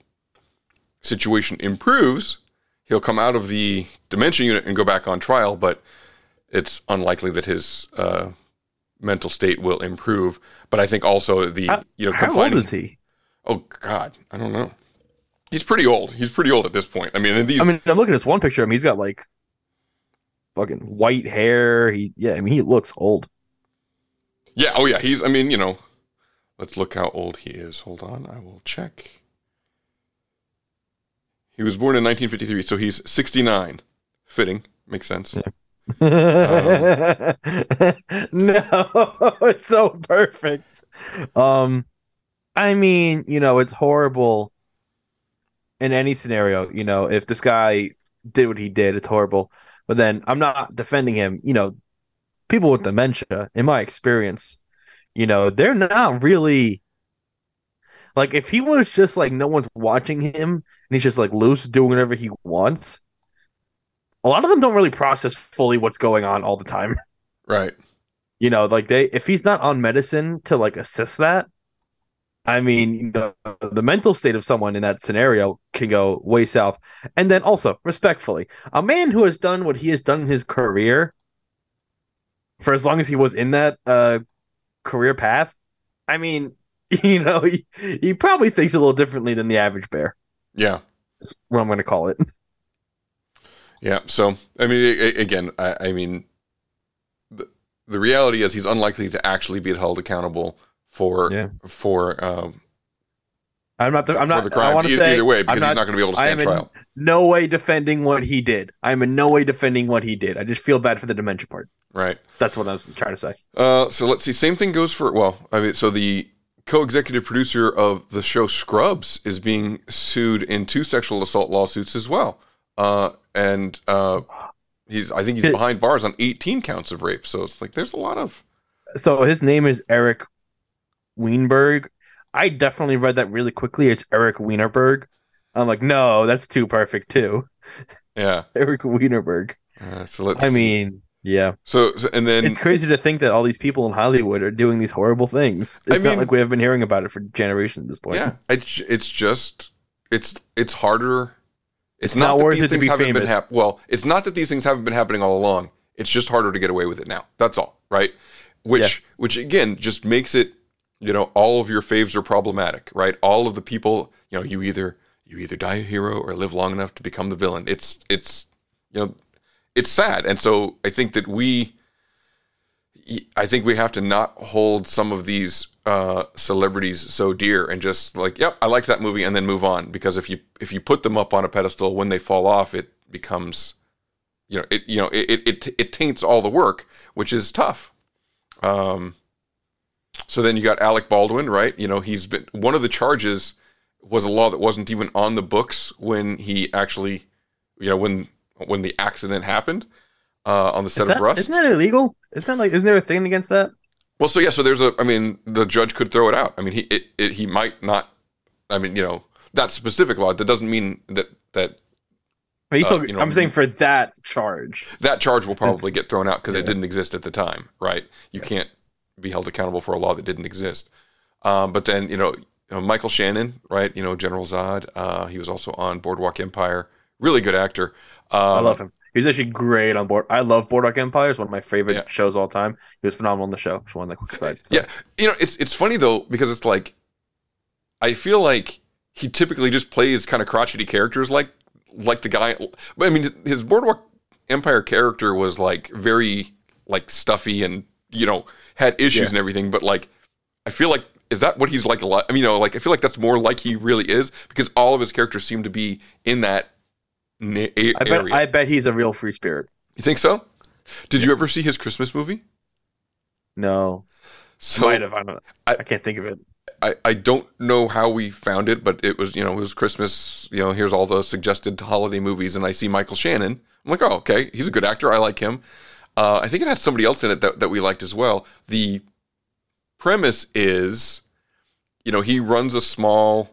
situation improves, he'll come out of the dementia unit and go back on trial. But it's unlikely that his uh, mental state will improve. But I think also the How- you know how old is he? Oh God, I don't know. He's pretty old. He's pretty old at this point. I mean, these. I mean, I'm looking at this one picture of him. He's got like fucking white hair. He yeah, I mean, he looks old. yeah. Oh yeah. He's. I mean, you know. Let's look how old he is. Hold on, I will check. He was born in 1953, so he's 69. Fitting, makes sense. no, it's so perfect. Um, I mean, you know, it's horrible in any scenario. You know, if this guy did what he did, it's horrible. But then I'm not defending him. You know, people with dementia, in my experience, you know, they're not really like if he was just like no one's watching him and he's just like loose doing whatever he wants. a lot of them don't really process fully what's going on all the time. Right. You know, like they if he's not on medicine to like assist that, I mean, you know, the mental state of someone in that scenario can go way south. And then also, respectfully, a man who has done what he has done in his career for as long as he was in that uh career path, I mean, you know, he, he probably thinks a little differently than the average bear. Yeah. That's what I'm going to call it. Yeah. So, I mean, again, I, I mean, the, the reality is he's unlikely to actually be held accountable for Yeah. for um, I'm not. The, I'm not. the I crimes want to say either way because he's not going to be able to I stand am in trial. no way defending what he did. I'm in no way defending what he did. I just feel bad for the dementia part. Right. That's what I was trying to say. Uh, so let's see. Same thing goes for well. I mean, so the co-executive producer of the show Scrubs is being sued in two sexual assault lawsuits as well. Uh, and uh, he's I think he's behind bars on 18 counts of rape. So it's like there's a lot of So his name is Eric Weinberg. I definitely read that really quickly. It's Eric Wienerberg. I'm like, no, that's too perfect too. yeah. Eric Wienerberg. Uh, so let's. I mean, yeah. so, so and then It's crazy to think that all these people in Hollywood are doing these horrible things. It's I not like we have been hearing about it for generations at this point. Yeah, it's it's just it's it's harder. It's, It's not, not that worth these it to be haven't been famous. hap- Well, it's not that these things haven't been happening all along. It's just harder to get away with it now. That's all, right? Which which again just makes it you know all of your faves are problematic, right? All of the people you know you either you either die a hero or live long enough to become the villain. It's it's you know it's sad, and so I think that we I think we have to not hold some of these uh, celebrities so dear and just like, yep, I liked that movie, and then move on. Because if you if you put them up on a pedestal, when they fall off, it becomes, you know, it you know it it, it taints all the work, which is tough. Um, so then you got Alec Baldwin, right? You know, he's been one of the charges was a law that wasn't even on the books when he actually, you know, when when the accident happened uh, on the set that, of Rust. isn't that illegal? Isn't that like isn't there a thing against that? Well, so yeah, so there's a. I mean, the judge could throw it out. I mean, he it, it, he might not. I mean, you know, that specific law. That doesn't mean that that Are you Uh, still, you know, I'm saying for that charge. that charge will probably get thrown out because yeah. it didn't exist at the time, right? You can't be held accountable for a law that didn't exist. Um, but then you know, Michael Shannon, right? You know, General Zod. Uh, he was also on Boardwalk Empire. Really good actor. Um, I love him. He's actually great on board. I love Boardwalk Empire. It's one of my favorite Yeah. shows of all time. He was phenomenal on the show. Just one the quick side. So- Yeah, you know, it's it's funny though because it's like I feel like he typically just plays kind of crotchety characters, like like the guy. I mean, his Boardwalk Empire character was like very like stuffy and you know had issues Yeah. and everything, but like I feel like is that what he's like a lot? I mean, you know, like I feel like that's more like he really is because all of his characters seem to be in that na- a- I bet. area. I bet he's a real free spirit. you think so? Did you ever see his Christmas movie? No, So might have. I don't. I, I- can't think of it. I, I don't know how we found it, but it was, you know, it was Christmas. You know, here's all the suggested holiday movies, and I see Michael Shannon. I'm like, oh, okay, he's a good actor. I like him. Uh, I think it had somebody else in it that, that we liked as well. The premise is, you know, he runs a small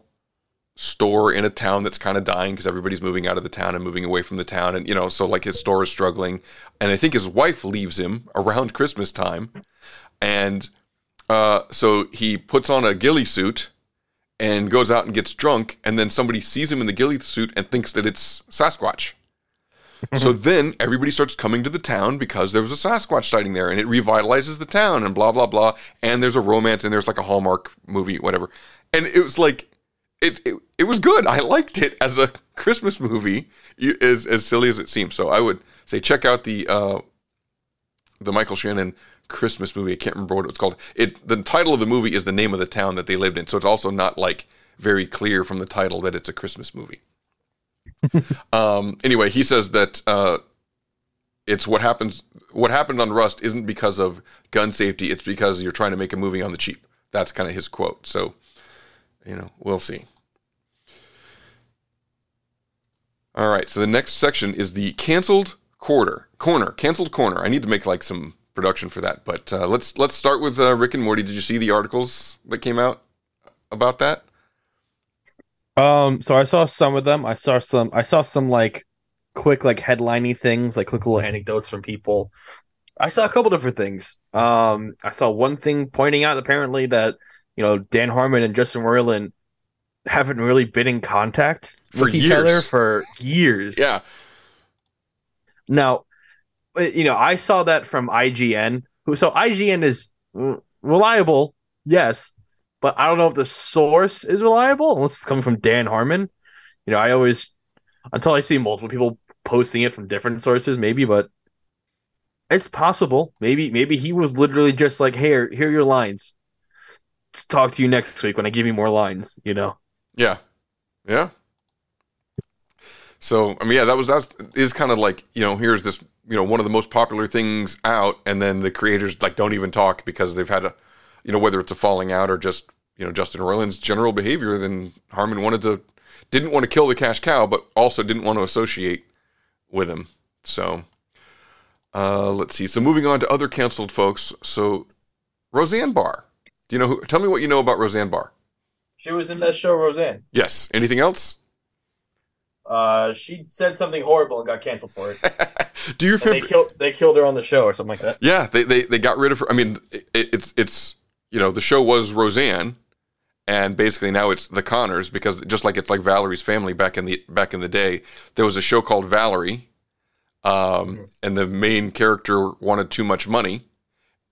store in a town that's kind of dying because everybody's moving out of the town and moving away from the town. And, you know, so like his store is struggling. And I think his wife leaves him around Christmas time. And uh, so he puts on a ghillie suit and goes out and gets drunk. And then somebody sees him in the ghillie suit and thinks that it's Sasquatch. So then everybody starts coming to the town because there was a Sasquatch sighting there and it revitalizes the town and blah, blah, blah. And there's a romance and there's like a Hallmark movie, whatever. And it was like, it, it, it was good. I liked it as a Christmas movie, as, as silly as it seems. So I would say check out the uh, the Michael Shannon Christmas movie. I can't remember what it was called. It the title of the movie is the name of the town that they lived in, so it's also not like very clear from the title that it's a Christmas movie. um, anyway, he says that uh, it's what happens. What happened on Rust isn't because of gun safety. It's because you're trying to make a movie on the cheap. That's kind of his quote. So, you know, we'll see. All right. So the next section is the canceled quarter corner. Canceled corner. I need to make like some production for that. But uh, let's let's start with uh, Rick and Morty. Did you see the articles that came out about that? Um, so I saw some of them. I saw some. I saw some like quick like headliney things, like quick little anecdotes from people. I saw a couple different things. Um, I saw one thing pointing out apparently that you know Dan Harmon and Justin Roiland haven't really been in contact For with each other years. for years. Yeah. Now, uh, you know, I saw that from IGN. Who so IGN is mm, reliable, yes, but I don't know if the source is reliable unless it's coming from Dan Harmon. You know, I always until I see multiple people posting it from different sources, maybe, but it's possible. Maybe maybe he was literally just like, "Here, here are your lines. Let's talk to you next week when I give you more lines." You know. Yeah. Yeah. So I mean, yeah, that was that is kind of like you know, here's this you know one of the most popular things out, and then the creators like don't even talk because they've had a you know whether it's a falling out or just you know Justin Roiland's general behavior. Then Harmon wanted to didn't want to kill the cash cow, but also didn't want to associate with him. So uh, let's see. So moving on to other canceled folks. So Roseanne Barr. Do you know who? Tell me what you know about Roseanne Barr. She was in that show, Roseanne. Yes. Anything else? Uh, she said something horrible and got canceled for it. Do you And they killed they killed her on the show or something like that. Yeah, they, they they got rid of her. I mean, it, it's it's you know the show was Roseanne, and basically now it's the Connors because just like it's like Valerie's family back in the back in the day, there was a show called Valerie, um, and the main character wanted too much money,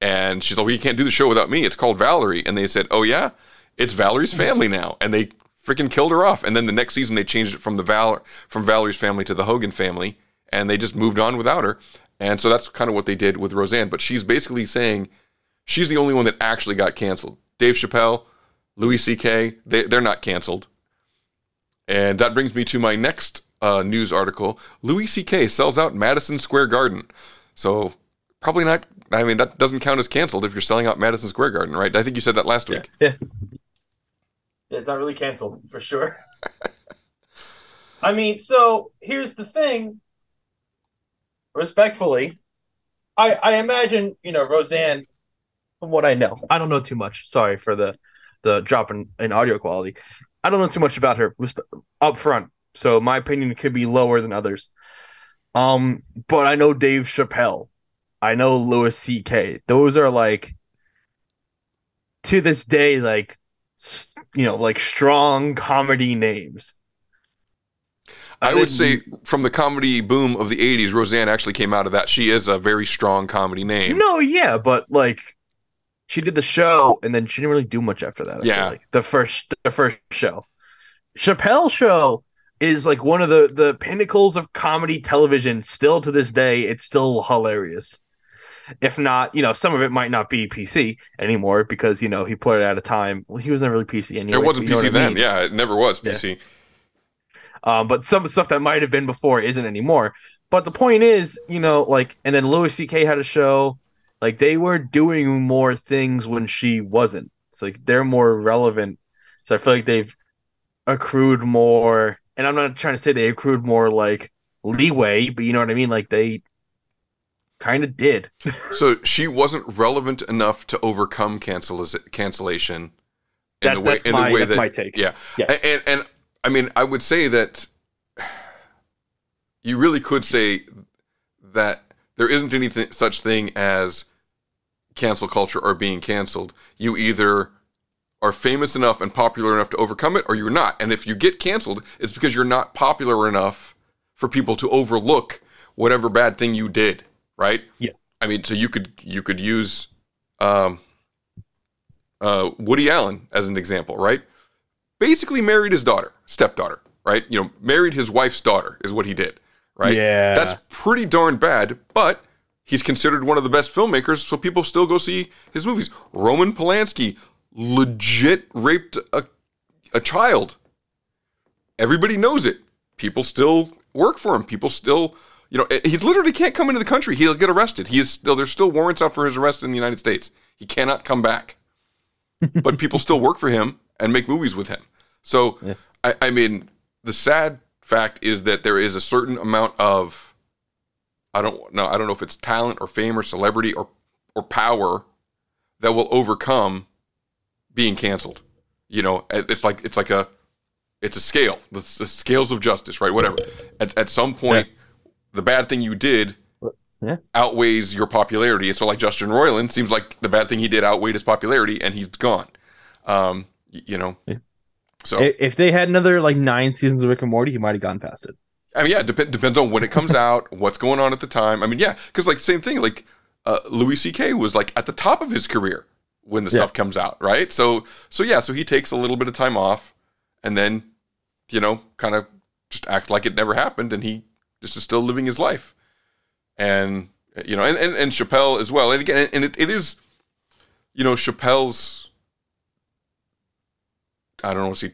and she's like, "Well, you can't do the show without me. It's called Valerie," and they said, "Oh yeah, it's Valerie's family now," and they freaking killed her off. And then the next season they changed it from the Val from Valerie's family to the Hogan family, and they just moved on without her. And so that's kind of what they did with Roseanne. But she's basically saying she's the only one that actually got canceled. Dave Chappelle, Louis C.K., they, they're not canceled. And that brings me to my next uh, news article. Louis C.K. sells out Madison Square Garden. So probably not. I mean, that doesn't count as canceled if you're selling out Madison Square Garden, right? I think you said that last week. Yeah. It's not really canceled for sure. I mean, so here's the thing. Respectfully, I I imagine you know Roseanne. From what I know, I don't know too much. Sorry for the the drop in, in audio quality. I don't know too much about her up front, so my opinion could be lower than others. Um, but I know Dave Chappelle. I know Louis C.K. Those are like to this day like you know like strong comedy names. I, I would say from the comedy boom of the 80s, Roseanne actually came out of that. She is a very strong comedy name. No, yeah, but like she did the show and then she didn't really do much after that. I Yeah. like. the first the first show, Chappelle show is like one of the the pinnacles of comedy television. Still to this day, it's still hilarious. If not, you know, some of it might not be PC anymore because you know he put it at a time. Well, he was never really PC anyway. it wasn't PC what I then. mean? Yeah, it never was Yeah. PC. Um, but some stuff that might have been before isn't anymore. But the point is, you know, like, and then Louis C.K. had a show. Like they were doing more things when she wasn't. It's like they're more relevant. So I feel like they've accrued more. And I'm not trying to say they accrued more like leeway, but you know what I mean. Like they kind of did. So she wasn't relevant enough to overcome cancel cancellation in That- the way that's in my- the way that's that my take. yeah Yes. and, and and I mean I would say that you really could say that there isn't anything such thing as cancel culture or being canceled. You either are famous enough and popular enough to overcome it or you're not. And if you get canceled, it's because you're not popular enough for people to overlook whatever bad thing you did, right? Yeah. I mean, so you could you could use um uh Woody Allen as an example, right? Basically married his daughter, stepdaughter, right? You know, married his wife's daughter is what he did, right? Yeah. That's pretty darn bad, but he's considered one of the best filmmakers, so people still go see his movies. Roman Polanski legit raped a, a child. Everybody knows it. People still work for him. People still, you know, eh, he literally can't come into the country. He'll get arrested. He is still there's still warrants out for his arrest in the United States. He cannot come back. but people still work for him and make movies with him. So I, I mean, the sad fact is that there is a certain amount of I don't know, I don't know if it's talent or fame or celebrity or or power that will overcome being canceled. You know, it's like it's like a it's a scale. The, the scales of justice, right? Whatever. At, at some point, the bad thing you did Yeah. outweighs your popularity. So like Justin Roiland seems like the bad thing he did outweighed his popularity, and he's gone. Um, you know, so If they had another like nine seasons of Rick and Morty, he might have gone past it. I mean, yeah, it dep- depends on when it comes out, what's going on at the time. I mean, yeah, because like same thing, like uh, Louis C.K. was like at the top of his career when the Yeah. stuff comes out, right? So, so yeah, so he takes a little bit of time off, and then, you know, kind of just acts like it never happened, and he just is still living his life, and you know, and and, and Chappelle as well, and again, and it, it is, you know, Chappelle's. I don't know, see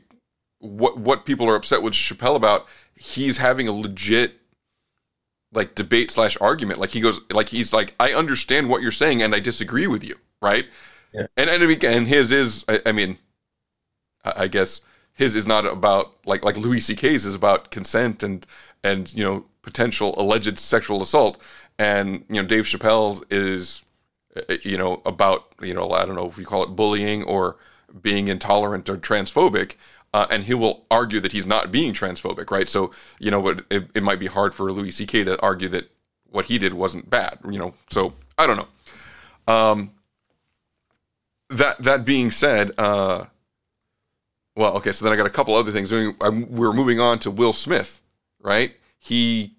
what what people are upset with Chappelle about. He's having a legit like debate slash argument. Like he goes, like he's like, I understand what you're saying and I disagree with you, right? Yeah. And and again, his is, I, I mean, I, I guess his is not about like like Louis C.K.'s is about consent and and you know potential alleged sexual assault, and you know Dave Chappelle is, uh, you know about you know I don't know if you call it bullying or being intolerant or transphobic. Uh, and he will argue that he's not being transphobic, right? So, you know, but it, it might be hard for Louis C.K. to argue that what he did wasn't bad, you know. So I don't know. Um, that that being said, uh, well, okay. So then I got a couple other things. I'm, we're moving on to Will Smith, right? He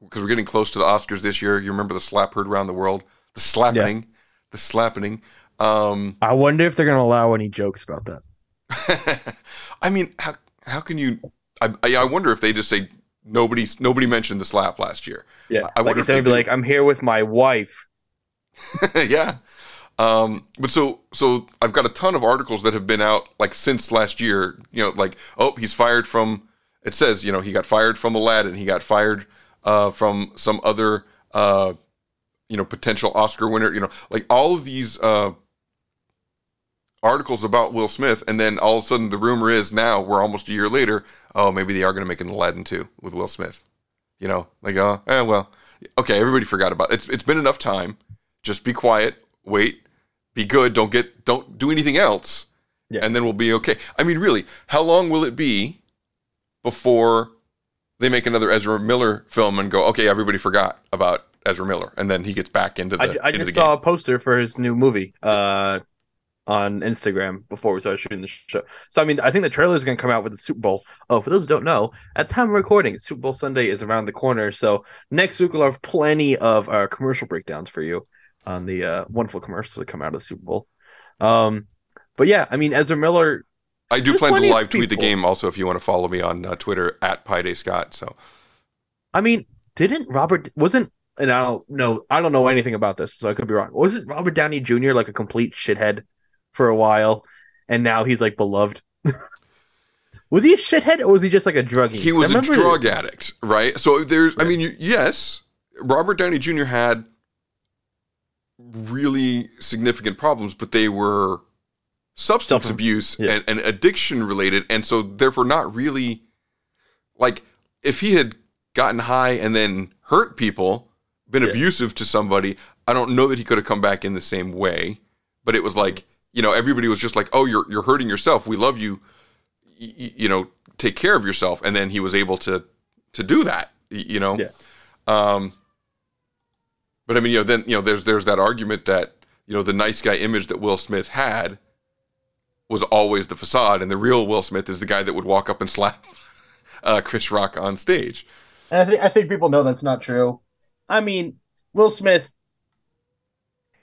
because we're getting close to the Oscars this year. You remember the slap heard around the world, the slapping, the slapping. Um, I wonder if they're gonna allow any jokes about that. I mean, how how can you? I I I wonder if they just say nobody nobody mentioned the slap last year. Yeah, I like wonder if instead they of be like, "I'm here with my wife." yeah. Um, but so so I've got a ton of articles that have been out like since last year. You know, like oh he's fired from. It says you know he got fired from Aladdin. He got fired uh, from some other uh, you know potential Oscar winner. You know, like all of these uh, articles about Will Smith, and then all of a sudden the rumor is now we're almost a year later. Oh, maybe they are going to make an Aladdin too with Will Smith. You know, like oh, eh, well, okay, everybody forgot about it. It's it's been enough time. Just be quiet, wait, be good. Don't get don't do anything else, Yeah. and then we'll be okay. I mean, really, how long will it be before they make another Ezra Miller film and go, okay, everybody forgot about Ezra Miller, and then he gets back into the I, I just saw a poster for his new movie uh, on Instagram before we started shooting the show. So I mean, I think the trailer is going to come out with the Super Bowl. Oh, for those who don't know, at the time of recording, Super Bowl Sunday is around the corner. So next week we'll have plenty of uh, commercial breakdowns for you on the uh, wonderful commercials that come out of the Super Bowl. Um, but yeah, I mean, Ezra Miller. I do plan to live tweet the game also if you want to follow me on uh, Twitter at Pi Scott. So I mean, didn't Robert wasn't and I don't know I don't know anything about this, so I could be wrong. Wasn't Robert Downey Jr. like a complete shithead for a while, and now he's like beloved? was he a shithead or was he just like a druggie? he was a drug addict, right? So there's, I mean, you, yes, Robert Downey Jr. had really significant problems, but they were substance Substance- abuse yeah. and, and addiction related, and so therefore not really like if he had gotten high and then hurt people, been Yeah. abusive to somebody, I don't know that he could have come back in the same way. But it was like, you know, everybody was just like, "Oh, you're you're hurting yourself. We love you. Y- y- you know, take care of yourself." And then he was able to to do that. You know. Yeah. Um. But I mean, you know, then you know, there's there's that argument that you know the nice guy image that Will Smith had was always the facade, and the real Will Smith is the guy that would walk up and slap uh, Chris Rock on stage. And I think I think people know that's not true. I mean, Will Smith,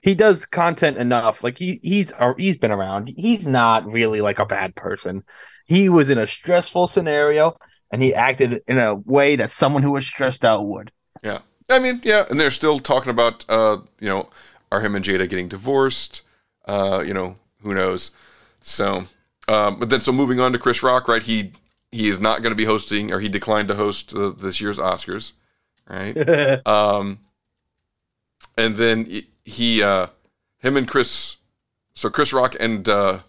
he does content enough. Like he he's uh, he's been around. He's not really like a bad person. He was in a stressful scenario, and he acted in a way that someone who was stressed out would. Yeah. I mean, yeah, and they're still talking about, uh, you know, are him and Jada getting divorced? Uh, you know, who knows? So, um, but then so moving on to Chris Rock, right? He he is not going to be hosting, or he declined to host uh, this year's Oscars, right? um, and then he- uh, him and Chris, so Chris Rock and uh,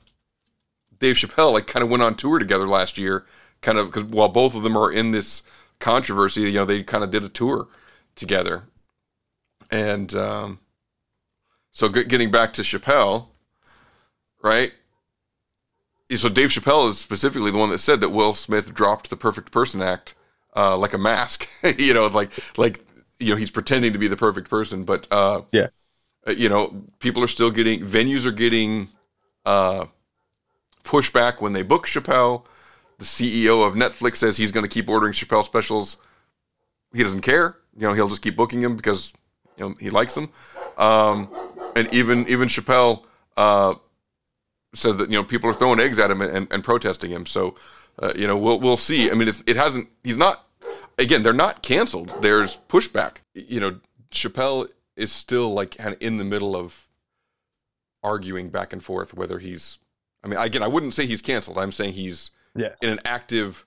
Dave Chappelle like kind of went on tour together last year, kind of because while both of them are in this controversy, you know, they kind of did a tour together, and um, so getting back to Chappelle, right? So Dave Chappelle is specifically the one that said that Will Smith dropped the Perfect Person Act uh, like a mask. you know, like like you know he's pretending to be the perfect person, but uh, yeah, you know people are still getting venues are getting uh, pushback when they book Chappelle. The CEO of Netflix says he's going to keep ordering Chappelle specials. He doesn't care. You know, he'll just keep booking him because you know he likes them. Um, and even even Chappelle uh, says that you know people are throwing eggs at him and, and protesting him. So uh, you know we'll we'll see. I mean, it's, it hasn't. He's not. Again, they're not canceled. There's pushback. You know, Chappelle is still like kind of in the middle of arguing back and forth whether he's. I mean, again, I wouldn't say he's canceled. I'm saying he's yeah. in an active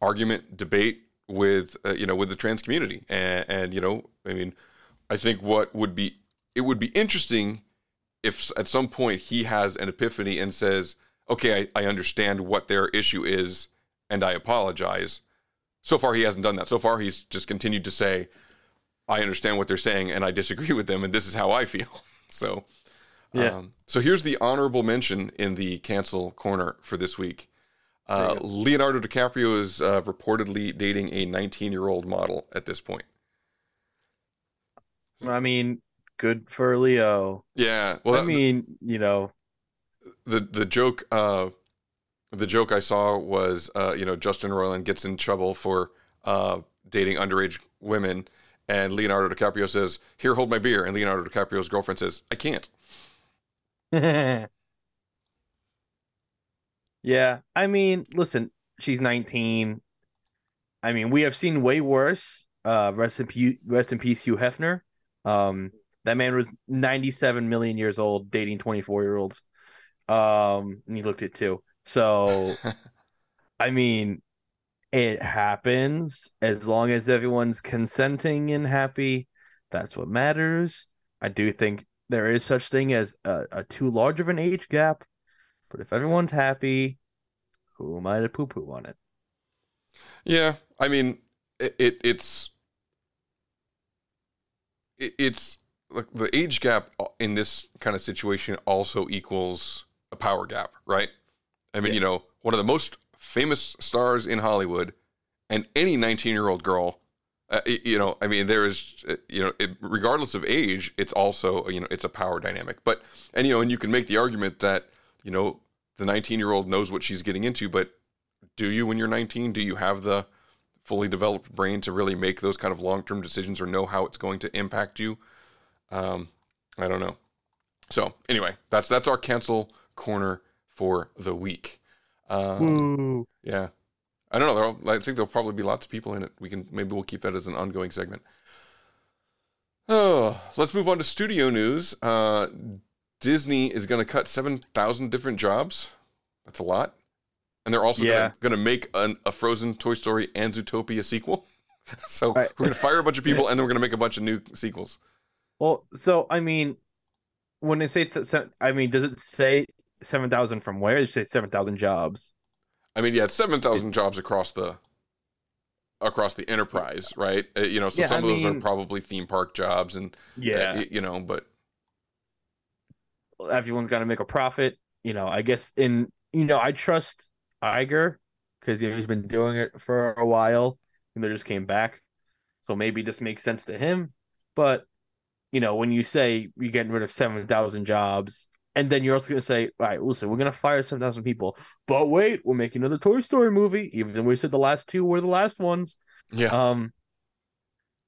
argument debate with uh, you know with the trans community and, and you know i mean i think what would be it would be interesting if at some point he has an epiphany and says okay I, I understand what their issue is and i apologize so far he hasn't done that so far he's just continued to say i understand what they're saying and i disagree with them and this is how i feel so Yeah. um, so here's the honorable mention in the cancel corner for this week uh, Leonardo DiCaprio is uh, reportedly dating a 19 year old model at this point. I mean, good for Leo. Yeah, well, I that- mean, you know, the the joke uh, the joke I saw was uh, you know Justin Roiland gets in trouble for uh, dating underage women, and Leonardo DiCaprio says, "Here, hold my beer," and Leonardo DiCaprio's girlfriend says, "I can't." yeah. I mean, listen, she's 19. I mean, we have seen way worse. Uh, rest in peace, rest in peace, Hugh Hefner. Um, that man was 97 million years old, dating 24 year olds. Um, and he looked at two. So, I mean, it happens as long as everyone's consenting and happy. That's what matters. I do think there is such thing as a, a too large of an age gap, but if everyone's happy, who am I to poo poo on it? Yeah, I mean, it, it it's it, it's like the age gap uh, in this kind of situation also equals a power gap, right? I mean, you know, one of the most famous stars in Hollywood, and any 19 year old girl, uh, you know, I mean, there is, uh, you know, it, regardless of age, it's also, you know, it's a power dynamic. But, and, you know, and you can make the argument that, you know, the 19 year old knows what she's getting into, but do you when you're 19? Do you have the fully developed brain to really make those kind of long term decisions or know how it's going to impact you? Um, I don't know. So anyway, that's that's our cancel corner for the week. Um, Woo. yeah, I don't know. There'll, I think there'll probably be lots of people in it. We can maybe we'll keep that as an ongoing segment. Oh, let's move on to studio news. Uh, Disney is going to cut seven thousand different jobs. That's a lot, and they're also Yeah. going to make an, a Frozen, Toy Story, and Zootopia sequel. so we're going to fire a bunch of people, and then we're going to make a bunch of new sequels. Well, so I mean, when they say, th- I mean, does it say seven thousand from where? They say seven thousand jobs. I mean, yeah, it's seven thousand jobs across the across the enterprise, right? Uh, you know, so Yeah, some I of those are probably theme park jobs, and uh, Yeah. y- you know, but Everyone's got to make a profit. You know, I guess in you know, I trust Iger because you know, he's been doing it for a while, and they just came back, so maybe this makes sense to him. But you know, when you say you're getting rid of seven thousand jobs, and then you're also going to say, all right, listen, we're going to fire seven thousand people, but wait, we're making another Toy Story movie, even though we said the last two were the last ones. Yeah. Um.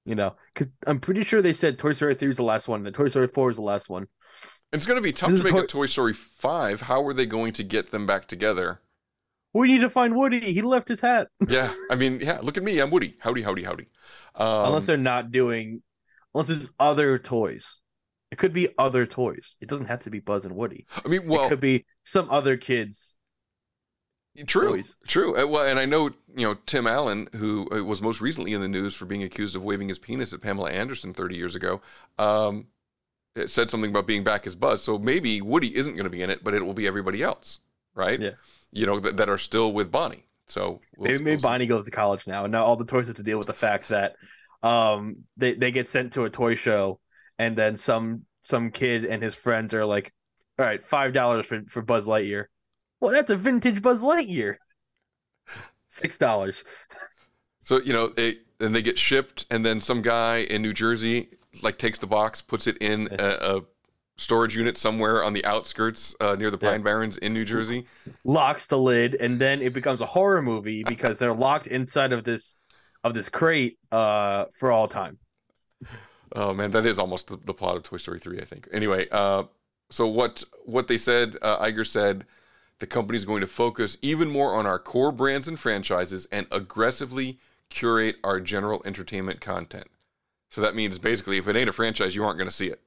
You know, because I'm pretty sure they said Toy Story three is the last one, and the Toy Story four is the last one. it's going to be tough This to make Toy- a Toy Story five. How are they going to get them back together? We need to find Woody. He left his hat. Yeah, I mean, yeah. Look at me, I'm Woody. Howdy, howdy, howdy. Um, unless they're not doing, unless it's other toys. It could be other toys. It doesn't have to be Buzz and Woody. I mean, well, it could be some other kids. True, toys. true. Well, and I know you know Tim Allen, who uh, was most recently in the news for being accused of waving his penis at Pamela Anderson 30 years ago. Um, it said something about being back as Buzz. So maybe Woody isn't going to be in it, but it will be everybody else, right? Yeah. You know that, that are still with Bonnie. So we'll, maybe maybe we'll. Bonnie goes to college now, and now all the toys have to deal with the fact that um they they get sent to a toy show, and then some some kid and his friends are like, all right, five dollars for for Buzz Lightyear. Well, that's a vintage Buzz Lightyear. Six dollars. So you know, they and they get shipped, and then some guy in New Jersey like takes the box, puts it in a, a storage unit somewhere on the outskirts uh, near the Pine Barrens in New Jersey. locks the lid, and then it becomes a horror movie because they're locked inside of this of this crate uh for all time. Oh man, that is almost the, the plot of Toy Story 3, I think. Anyway, uh, so what what they said, uh, Iger said, the company's going to focus even more on our core brands and franchises and aggressively curate our general entertainment content. So that means basically, if it ain't a franchise, you aren't going to see it,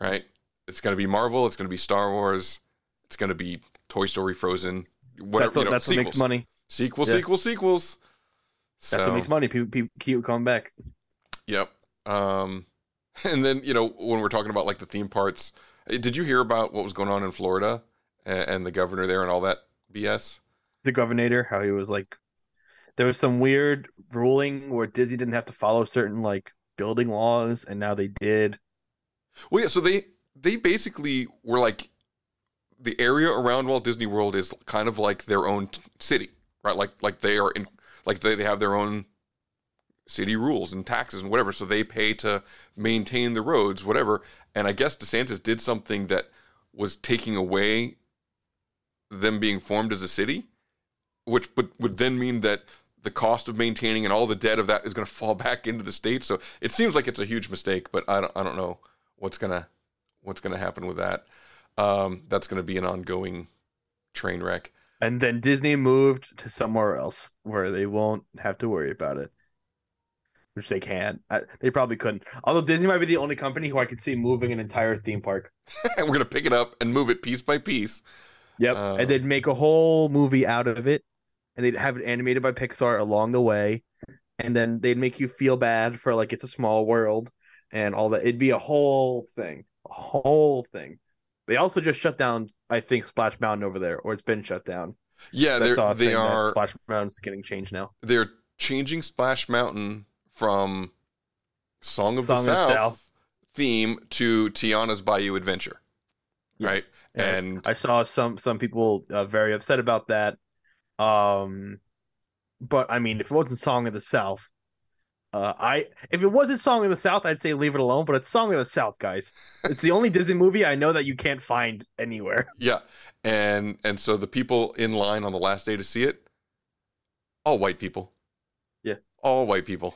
right? It's going to be Marvel, it's going to be Star Wars, it's going to be Toy Story, Frozen, whatever. that's what, you know, that's what makes money. Sequel, Yeah. sequel, sequels. That's what makes money. People, people keep coming back. Yep. Um, and then you know when we're talking about like the theme parts, eh, did you hear about what was going on in Florida and, and the governor there and all that BS? The governor, how he was like, there was some weird ruling where Disney didn't have to follow certain like building laws, and now they did. Well, yeah. So they they basically were like the area around Walt Disney World is kind of like their own t- city, right? Like like they are in like they, they have their own city rules and taxes and whatever. So they pay to maintain the roads, whatever. And I guess DeSantis did something that was taking away them being formed as a city, which would, would then mean that the cost of maintaining and all the debt of that is going to fall back into the state. So it seems like it's a huge mistake, but I don't, I don't know what's gonna what's gonna happen with that. Um, that's going to be an ongoing train wreck. And then Disney moved to somewhere else where they won't have to worry about it, which they can't. I, they probably couldn't. Although Disney might be the only company who I could see moving an entire theme park. and we're going to pick it up and move it piece by piece. Yep. Uh, and they'd make a whole movie out of it, and they'd have it animated by Pixar along the way, and then they'd make you feel bad for like it's a small world and all that. It'd be a whole thing, a whole thing. They also just shut down, I think, Splash Mountain over there, or it's been shut down. Yeah, they are Splash Mountain's getting changed now. they're changing Splash Mountain from Song of Song the of South, South. theme to Tiana's Bayou Adventure. Right? Yes. And I saw some some people uh, very upset about that. Um, but I mean, if it wasn't Song of the South, uh, I if it wasn't Song of the South, I'd say leave it alone. But it's Song of the South, guys. It's the only Disney movie I know that you can't find anywhere. Yeah, and and so the people in line on the last day to see it, all white people. Yeah. all white people.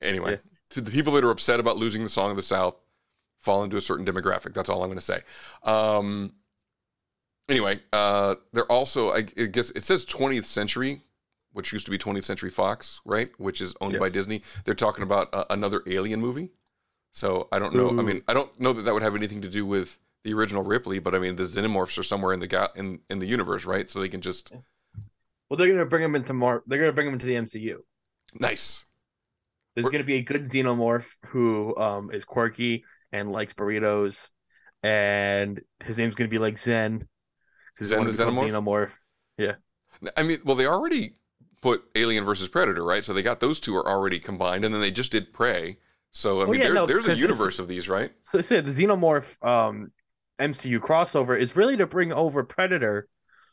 Anyway, to the people that are upset about losing the song of the South fall into a certain demographic. That's all I'm going to say. Um. Anyway, uh, they're also I, I guess it says 20th century, which used to be 20th Century Fox, right? Which is owned by Disney. They're talking about uh, another Alien movie. So I don't know. I mean, I don't know that that would have anything to do with the original Ripley, but I mean, the Xenomorphs are somewhere in the ga- in in the universe, right? So they can just Well, they're gonna bring them into Mar. They're gonna bring them into the MCU. Nice. There's gonna be a good xenomorph who um is quirky and likes burritos, and his name's gonna be like Zen. Zen he the Xenomorph? Xenomorph. Yeah. I mean, well, they already put Alien versus Predator, right? So they got those two are already combined, and then they just did Prey. So I Oh, mean, yeah, there, no, there's a universe of these, right? So I said the xenomorph um MCU crossover is really to bring over Predator,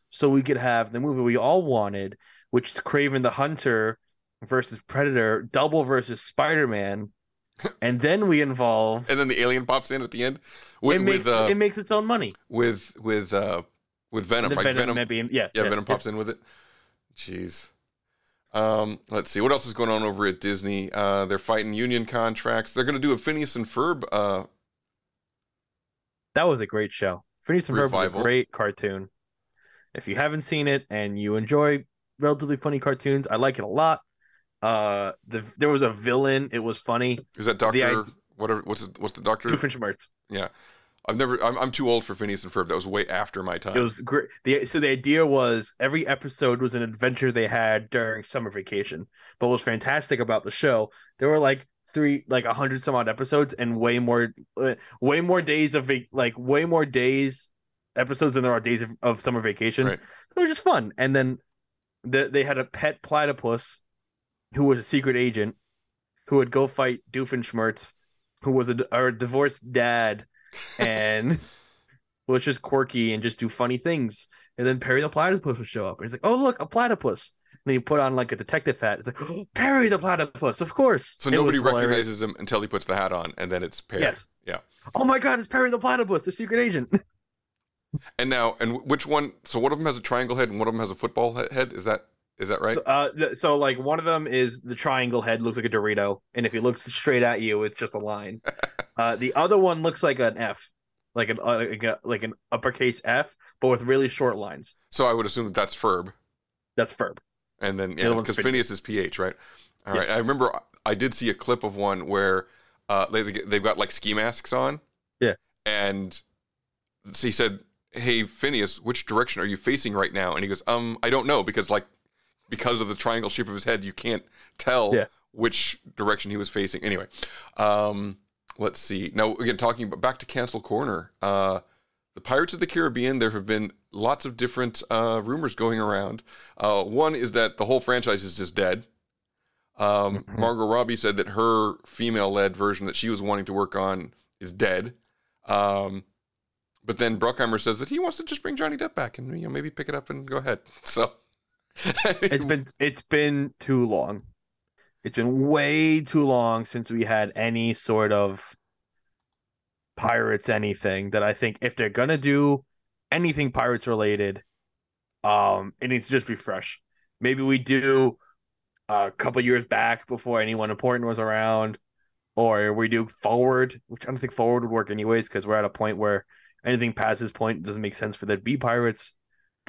so we could have the movie we all wanted, which is Kraven the Hunter versus Predator, double versus Spider Man, and then we involve. And then the alien pops in at the end with it makes with uh, it makes its own money. with with uh with Venom, right? Venom Venom, in- yeah, yeah, yeah, Venom yeah. pops in with it. Jeez. Um, let's see what else is going on over at Disney. Uh, they're fighting union contracts. They're going to do a Phineas and Ferb. Uh, That was a great show. Phineas and Ferb was a great cartoon. If you haven't seen it and you enjoy relatively funny cartoons, I like it a lot. Uh, the there was a villain. It was funny. is that Doctor? Whatever. What's what's the Doctor? Doofenshmirtz. Yeah, I've never. I'm, I'm too old for Phineas and Ferb. That was way after my time. It was great. The so the idea was every episode was an adventure they had during summer vacation. But what was fantastic about the show, there were like three, like a hundred some odd episodes, and way more, uh, way more days of like way more days episodes than there are days of, of summer vacation. Right. It was just fun. And then the, they had a pet platypus who was a secret agent who would go fight Doofenshmirtz, who was a, a divorced dad, and was just quirky and just do funny things. And then Perry the platypus would show up. And he's like, "Oh look, a platypus!" then you put on like a detective hat. It's like oh, Perry the platypus, of course. So It nobody hilarious. recognizes him until he puts the hat on, and then it's Perry. Yes. Yeah. Oh my god, it's Perry the platypus, the secret agent. And now, and which one? So one of them has a triangle head, and one of them has a football head. Is that is that right? So, uh, th- so like one of them is the triangle head looks like a Dorito, and if he looks straight at you, it's just a line. uh, the other one looks like an F, like an uh, like, a, like an uppercase F, but with really short lines. So I would assume that that's Ferb, That's Ferb. and then yeah, because Phineas. Phineas is PH, right? All right. Yes. I remember I did see a clip of one where uh, they they've got like ski masks on. Yeah. And so he said, "Hey Phineas, which direction are you facing right now?" And he goes, "Um, I don't know because like because of the triangle shape of his head, you can't tell Yeah. which direction he was facing." Anyway, um, let's see. Now again, talking about back to Cancel Corner. Uh, the Pirates of the Caribbean. There have been lots of different uh, rumors going around. Uh, one is that the whole franchise is just dead. Um, Margot Robbie said that her female-led version that she was wanting to work on is dead. Um, but then Bruckheimer says that he wants to just bring Johnny Depp back and you know maybe pick it up and go ahead. So It's been it's been too long. It's been way too long since we had any sort of pirates anything that I think if they're gonna do anything pirates related, um, it needs to just be fresh. Maybe we do a couple years back before anyone important was around, or we do forward, which I don't think forward would work anyways because we're at a point where anything past this point doesn't make sense for there to be pirates.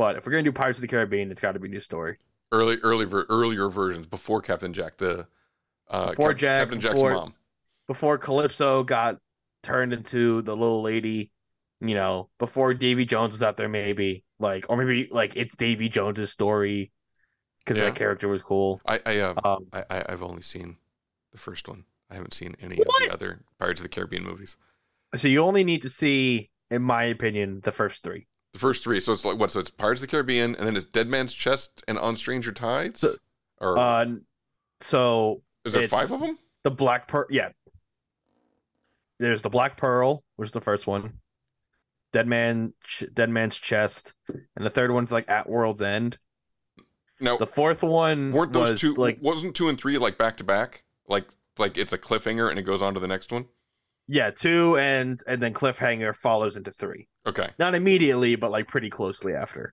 But if we're gonna do Pirates of the Caribbean, it's got to be a new story. early, early, ver- earlier versions before Captain Jack, the uh, Before Cap- Jack, Captain Jack's before- mom. before Calypso got turned into the little lady, you know, before Davy Jones was out there, maybe like, or maybe like it's Davy Jones's story because Yeah. that character was cool. I, I, uh, Um, I, I, I've only seen the first one. I haven't seen any of the other Pirates of the Caribbean movies. So you only need to see, in my opinion, the first three. The first three. So it's like what? So it's Pirates of the Caribbean, and then it's Dead Man's Chest and On Stranger Tides. So- or Uh, so is there five of them? The Black Pearl, yeah. There's the Black Pearl, which is the first one. Dead Man, Ch- Dead Man's Chest, and the third one's like At World's End. No, The fourth one weren't those was two? like wasn't two and three like back to back? Like like it's a cliffhanger and it goes on to the next one. Yeah, two and and then cliffhanger follows into three. Okay. Not immediately, but like pretty closely after,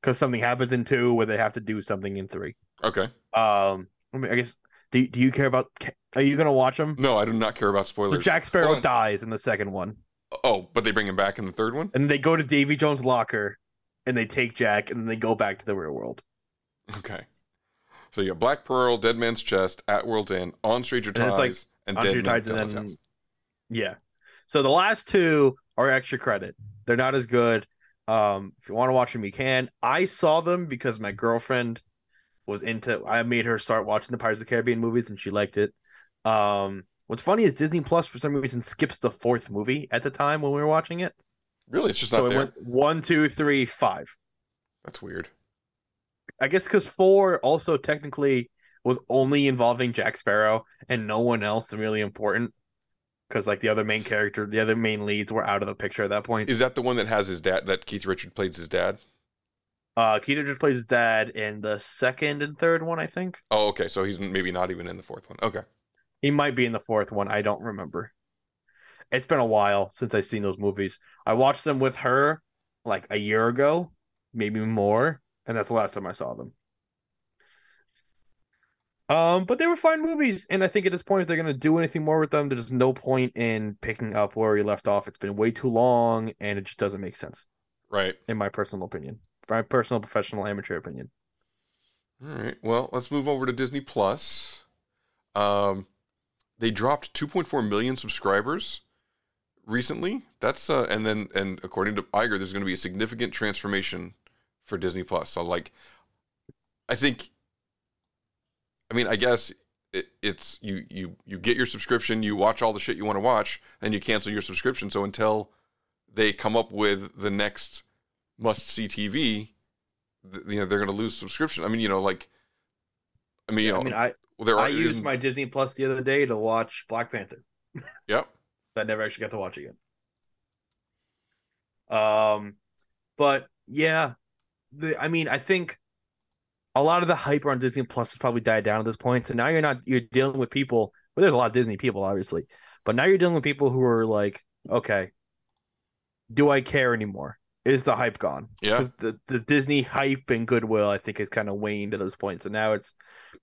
because something happens in two where they have to do something in three. Okay. Um, I mean, I guess. Do Do you care about? Are you gonna watch them? No, I do not care about So spoilers. Jack Sparrow dies in the second one, Oh, but they bring him back in the third one. and they go to Davy Jones' locker, and they take Jack, and then they go back to the real world. Okay. So you got Black Pearl, Dead Man's Chest, At World's End, On Stranger And it's like and Dead Man's Tides, and then yeah. So the last two are extra credit. They're not as good. Um, if you want to watch them, you can. I saw them because my girlfriend was into. I made her start watching the Pirates of the Caribbean movies, and she liked it. Um, what's funny is Disney Plus for some reason skips the fourth movie at the time when we were watching it. Really, it's just so not it there. went one, two, three, five. That's weird. I guess because four also technically was only involving Jack Sparrow and no one else really important. Because like the other main character, the other main leads were out of the picture at that point. Is that the one that has his dad? That Keith Richard plays his dad? Uh, Keith just plays his dad in the second and third one, I think. Oh, okay. So he's maybe not even in the fourth one. Okay. He might be in the fourth one. I don't remember. It's been a while since I've seen those movies. I watched them with her like a year ago, maybe more, and that's the last time I saw them. Um, but they were fine movies, and I think at this point, if they're gonna do anything more with them, there's no point in picking up where we left off. It's been way too long, and it just doesn't make sense, Right. in my personal opinion, my personal, professional, amateur opinion. All right. Well, let's move over to Disney Plus. Um, they dropped 2.4 million subscribers recently. That's uh, and then and according to Iger, there's going to be a significant transformation for Disney Plus. So like, I think. I mean, I guess it, it's you you you get your subscription, you watch all the shit you want to watch, and you cancel your subscription. So until they come up with the next must see TV, th- you know they're going to lose subscription. I mean, you know, like, I mean, you know, I mean, I well, there I are, used my Disney Plus the other day to watch Black Panther. Yep. that never actually got to watch again. Um, but yeah, the I mean, I think a lot of the hype around Disney Plus has probably died down at this point. So now you're not you're dealing with people. Well, there's a lot of Disney people, obviously, but now you're dealing with people who are like, okay, do I care anymore? Is the hype gone? Yeah. the the Disney hype and goodwill, I think, has kind of waned at this point. So now it's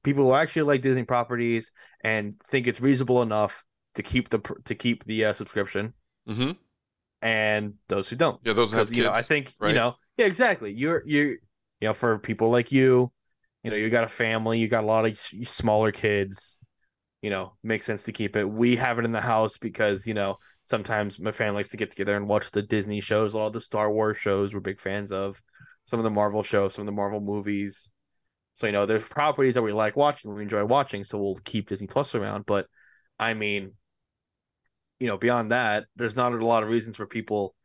people who actually like Disney properties and think it's reasonable enough to keep the to keep the uh, subscription, Mm-hmm. and those who don't. Yeah, those have 'Cause, you know, I think right? you know, yeah, exactly. You're you're you know, for people like you, you know, you got a family, you got a lot of smaller kids. You know, makes sense to keep it. We have it in the house because you know sometimes my family likes to get together and watch the Disney shows, a lot of the Star Wars shows we're big fans of, some of the Marvel shows, some of the Marvel movies. So you know, there's properties that we like watching, we enjoy watching, so we'll keep Disney Plus around. But I mean, you know, beyond that, there's not a lot of reasons for people,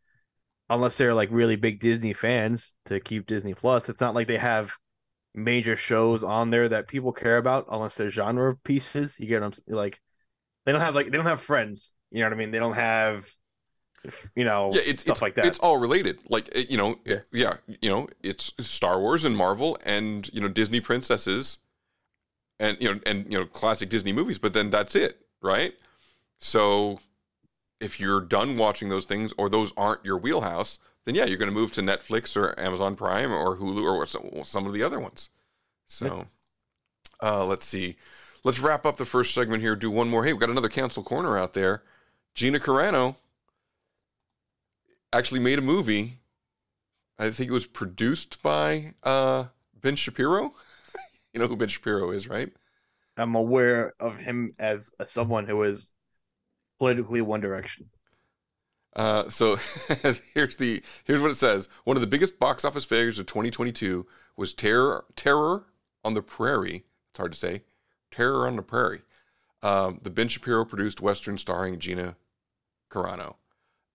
unless they're like really big Disney fans, to keep Disney Plus. It's not like they have major shows on there that people care about, unless they're genre pieces. You get what I'm like? They don't have like they don't have friends. You know what I mean? They don't have, you know, yeah, it's stuff it's, like that. It's all related. Like you know, yeah. you know, it's Star Wars and Marvel and you know Disney princesses, and you know and you know classic Disney movies. But then that's it, right? So if you're done watching those things or those aren't your wheelhouse, then yeah, you're going to move to Netflix or Amazon Prime or Hulu or some, some of the other ones. So uh, let's see. Let's wrap up the first segment here. Do one more. Hey, we've got another cancel corner out there. Gina Carano actually made a movie. I think it was produced by uh, Ben Shapiro. you know who Ben Shapiro is, right? I'm aware of him as someone who is politically one direction. Uh, so here's the here's what it says. One of the biggest box office failures of 2022 was Terror Terror on the Prairie. It's hard to say. Terror on the Prairie. Um, the Ben Shapiro produced western starring Gina Carano,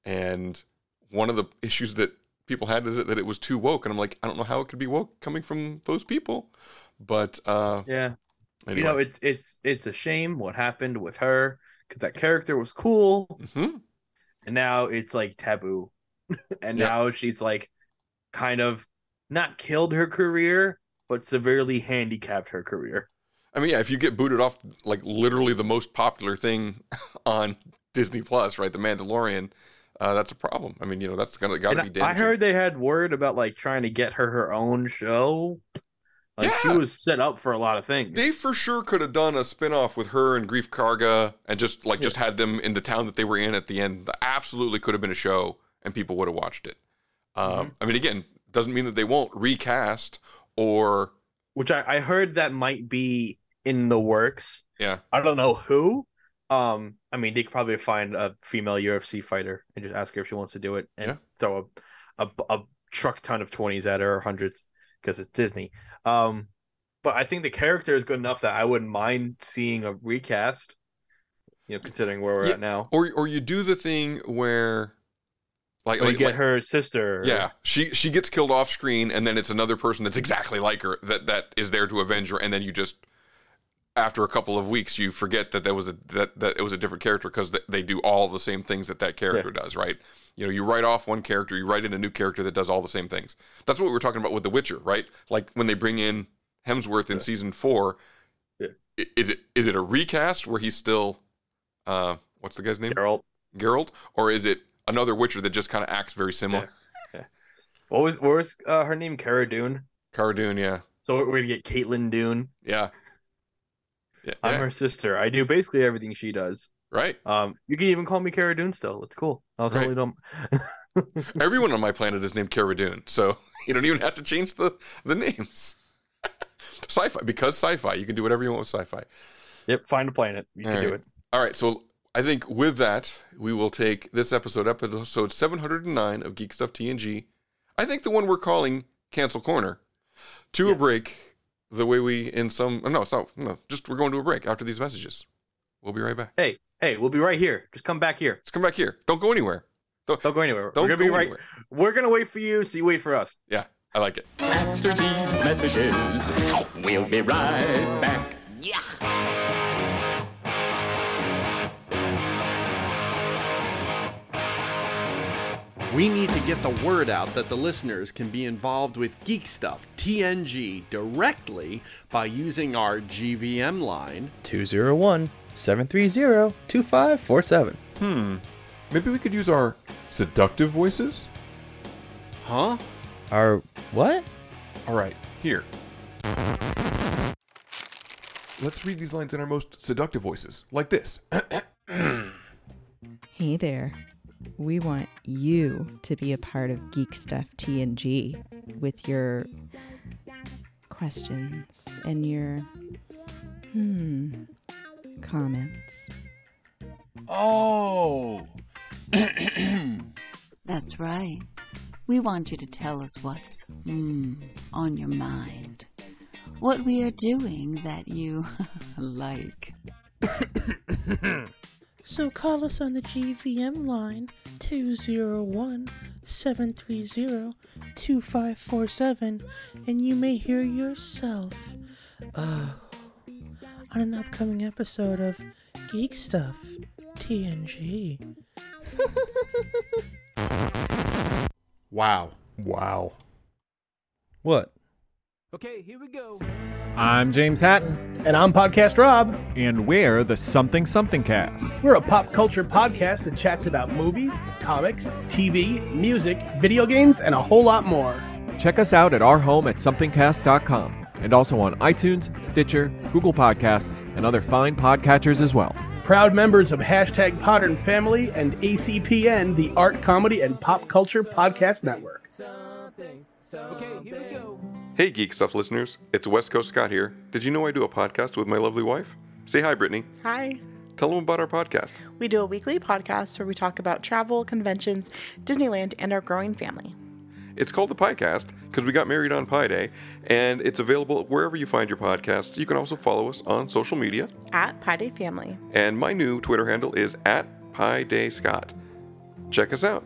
and one of the issues that people had is that, that it was too woke, and I'm like, I don't know how it could be woke coming from those people, but uh, Yeah. Anyway. You know, it's it's it's a shame what happened with her because that character was cool, Mm-hmm. And now it's like taboo, and Yeah. now she's like kind of not killed her career, but severely handicapped her career. I mean, yeah, if you get booted off like literally the most popular thing on Disney Plus, right, The Mandalorian, uh, that's a problem. I mean, you know, that's gonna got to And be I I heard they had word about like trying to get her her own show. Like she was set up for a lot of things. They for sure could have done a spin-off with her and Greef Karga and just like just had them in the town that they were in at the end. That absolutely could have been a show and people would have watched it. Um, Mm-hmm. I mean, again, doesn't mean that they won't recast or which I, I heard that might be in the works. yeah. I don't know who. Um, I mean, they could probably find a female UFC fighter and just ask her if she wants to do it, and Yeah. throw a, a a truck ton of twenties at her or hundreds because it's Disney. Um, but I think the character is good enough that I wouldn't mind seeing a recast. You know, considering where we're Yeah, at now, Or or you do the thing where like or you like, get like- her sister. Yeah, she she gets killed off screen, and then it's another person that's exactly like her that that is there to avenge her, and then you just after a couple of weeks you forget that there was a that that it was a different character because they, they do all the same things that that character does, right? You know, you write off one character, you write in a new character that does all the same things. That's what we were talking about with The Witcher, right? Like when they bring in Hemsworth in season four, i- is it is it a recast where he's still uh what's the guy's name? Geralt. Geralt, or is it another Witcher that just kind of acts very similar? yeah. What was what was uh, her name? Cara Dune. Cara Dune, yeah. So we're gonna get Caitlin Dune. Yeah. Yeah. I'm yeah. her sister. I do basically everything she does. Right. Um, you can even call me Cara Dune still. It's cool. I'll Right. totally don't. Everyone on my planet is named Cara Dune, so you don't even have to change the the names. sci-fi because sci-fi, you can do whatever you want with sci-fi. Yep, find a planet. You All can do it. All right, so I think with that, we will take this episode, episode 709 of Geek Stuff TNG. I think the one we're calling Cancel Corner, to a break. The way we in some no, it's not no, just we're going to a break after these messages. We'll be right back. Hey, hey, we'll be right here. Just come back here. Just come back here. Don't go anywhere. Don't, Don't go anywhere. Don't we're gonna be right. anywhere. We're gonna wait for you, so you wait for us. Yeah, I like it. After these messages, we'll be right back. We need to get the word out that the listeners can be involved with Geek Stuff TNG directly by using our GVM line 201 730 2547. Hmm. Maybe we could use our seductive voices? Huh? Our what? All right, here. Let's read these lines in our most seductive voices, like this. Hey there. We want you to be a part of Geek Stuff TNG with your questions and your hmm comments. Oh. That's right. We want you to tell us what's mm, on your mind. What we are doing that you like. So call us on the GVM line 201 730 2547 and you may hear yourself uh, on an upcoming episode of Geek Stuff TNG. Wow. Wow. What? Okay, here we go. I'm James Hatton. And I'm Podcast Rob. And we're the Something Something Cast. We're a pop culture podcast that chats about movies, comics, TV, music, video games, and a whole lot more. Check us out at our home at somethingcast.com and also on iTunes, Stitcher, Google Podcasts, and other fine podcatchers as well. Proud members of hashtag Podern Family and ACPN, the Art, Comedy, and Pop Culture Podcast Network. Okay, here we go. Hey, Geek Stuff listeners. It's West Coast Scott here. Did you know I do a podcast with my lovely wife? Say hi, Brittany. Hi. Tell them about our podcast. We do a weekly podcast where we talk about travel, conventions, Disneyland, and our growing family. It's called the Piecast because we got married on Pi Day, and it's available wherever you find your podcasts. You can also follow us on social media. At Pi Day Family. And my new Twitter handle is at Pi Day Scott. Check us out.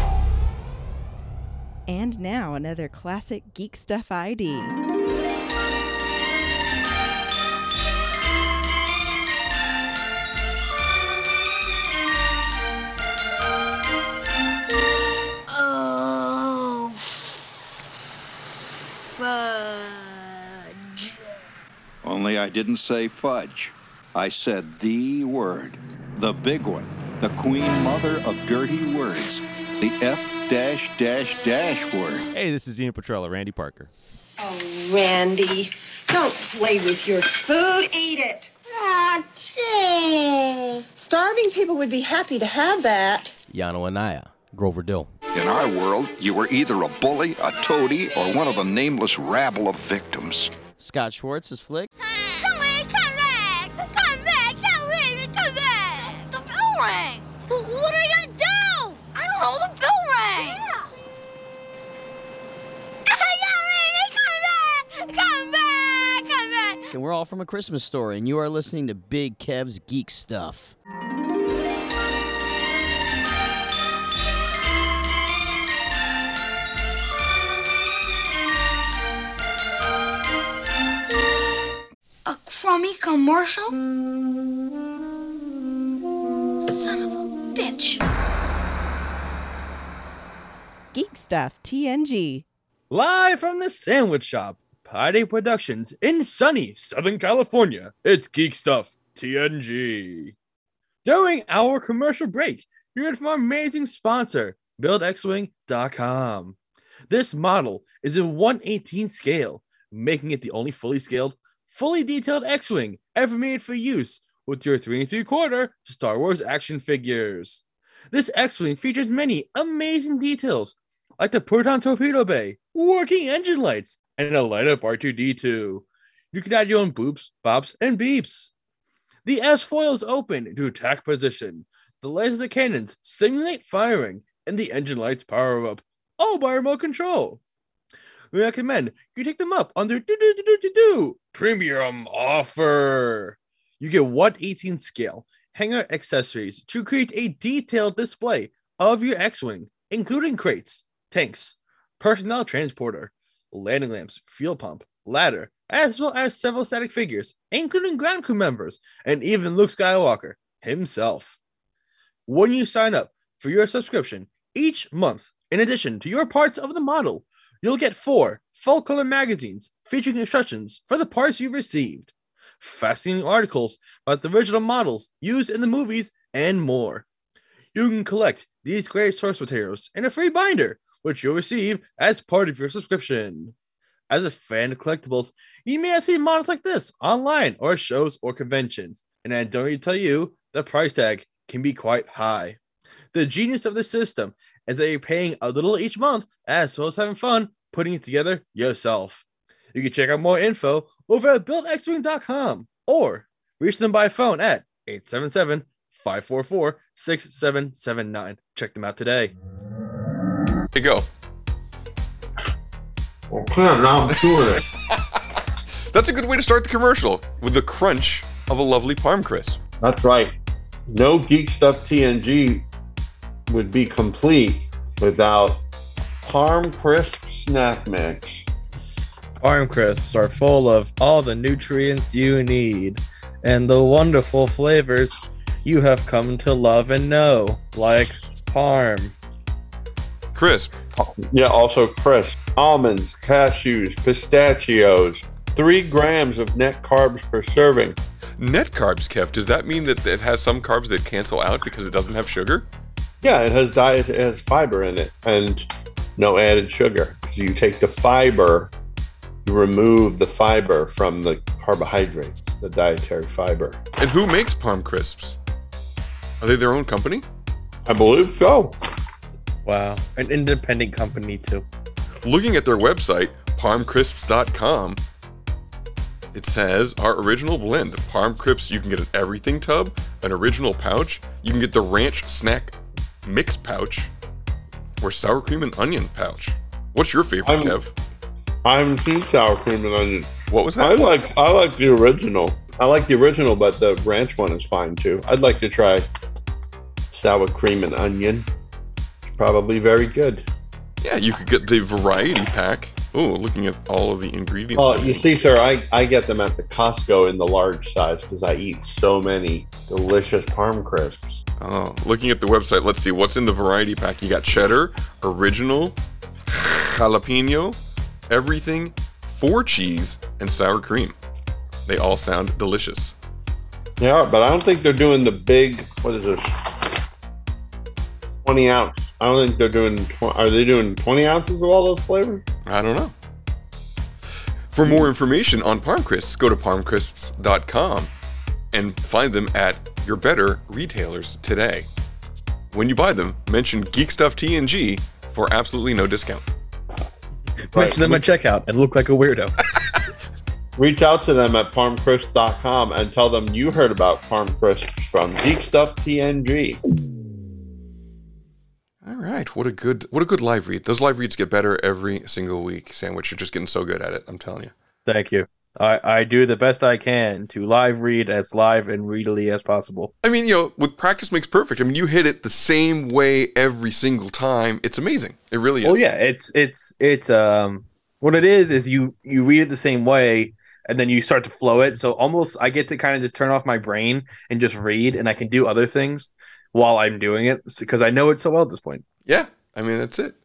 And now another classic Geek Stuff ID. Oh, fudge. Only I didn't say fudge. I said the word. The big one. The queen mother of dirty words. The F dash dash dash word. Hey, this is Ian Petrella, Randy Parker. Oh, Randy, don't play with your food. Eat it. Ah, gee. Starving people would be happy to have that. Yano Anaya, Grover Dill. In our world, you were either a bully, a toady, or one of the nameless rabble of victims. Scott Schwartz's flick. And we're all from a Christmas story, and you are listening to Big Kev's Geek Stuff. A crummy commercial? Son of a bitch. Geek Stuff TNG. Live from the Sandwich Shop, Pi Day Productions in sunny Southern California. It's Geek Stuff TNG. During our commercial break, you heard from our amazing sponsor, buildxwing.com. This model is in 118 scale, making it the only fully scaled, fully detailed X-Wing ever made for use with your 3 and 3 quarter Star Wars action figures. This X-Wing features many amazing details, like the proton torpedo bay, working engine lights, and a light up R2D2. You can add your own boops, bops, and beeps. The S foil is open to attack position. The laser cannons simulate firing, and the engine lights power up, all by remote control. We recommend you take them up on their do do do do do premium offer. You get 118 scale hanger accessories to create a detailed display of your X-wing, including crates, tanks, personnel transporter, landing lamps, fuel pump, ladder, as well as several static figures, including ground crew members and even Luke Skywalker himself. When you sign up for your subscription each month, in addition to your parts of the model, you'll get four full color magazines featuring instructions for the parts you've received, fascinating articles about the original models used in the movies, and more. You can collect these great source materials in a free binder, which you'll receive as part of your subscription. As a fan of collectibles, you may have seen models like this online or shows or conventions, and I don't need to tell you the price tag can be quite high. The genius of the system is that you're paying a little each month as well as having fun putting it together yourself. You can check out more info over at buildxwing.com or reach them by phone at 877 544 6779. Check them out today. There you go. Okay, now I'm doing it. That's a good way to start the commercial with the crunch of a lovely Parm Crisp. That's right. No Geek Stuff TNG would be complete without Parm Crisp Snack Mix. Parm crisps are full of all the nutrients you need and the wonderful flavors you have come to love and know, like parm. Crisp. Yeah, also crisp. Almonds, cashews, pistachios. Three grams of net carbs per serving. Net carbs, Kev. Does that mean that it has some carbs that cancel out because it doesn't have sugar? Yeah, it has diet, it has fiber in it, and no added sugar. So you take the fiber, you remove the fiber from the carbohydrates, the dietary fiber. And who makes Parm Crisps? Are they their own company? I believe so. Wow, an independent company too. Looking at their website, parmcrisps.com, it says our original blend. Parm Crisps, you can get an everything tub, an original pouch, you can get the ranch snack mix pouch, or sour cream and onion pouch. What's your favorite, I'm- Kev? I'm seen sour cream and onion. What was that? I like I like the original. I like the original, but the ranch one is fine too. I'd like to try sour cream and onion. Probably very good. Yeah, you could get the variety pack. Oh, looking at all of the ingredients. Oh, you see, sir, I, I get them at the Costco in the large size because I eat so many delicious parm crisps. Oh, looking at the website, let's see what's in the variety pack. You got cheddar, original, jalapeno, everything, four cheese, and sour cream. They all sound delicious. They are, but I don't think they're doing the big. What is this? Twenty ounce. I don't think they're doing. Tw- are they doing twenty ounces of all those flavors? I don't know. For more information on Parm Crisps, go to parmcrisps.com and find them at your better retailers today. When you buy them, mention Geek Stuff TNG for absolutely no discount. Mention them at checkout and look like a weirdo. Reach out to them at parmcrisp.com and tell them you heard about Parm Crisps from Geek Stuff TNG. All right, what a good what a good live read. Those live reads get better every single week. Sandwich, you're just getting so good at it. I'm telling you. Thank you. I, I do the best I can to live read as live and readily as possible. I mean, you know, with practice makes perfect. I mean, you hit it the same way every single time. It's amazing. It really is. Oh yeah, it's it's it's um what it is is you you read it the same way and then you start to flow it. So almost I get to kind of just turn off my brain and just read and I can do other things while I'm doing it because I know it so well at this point. Yeah, I mean that's it.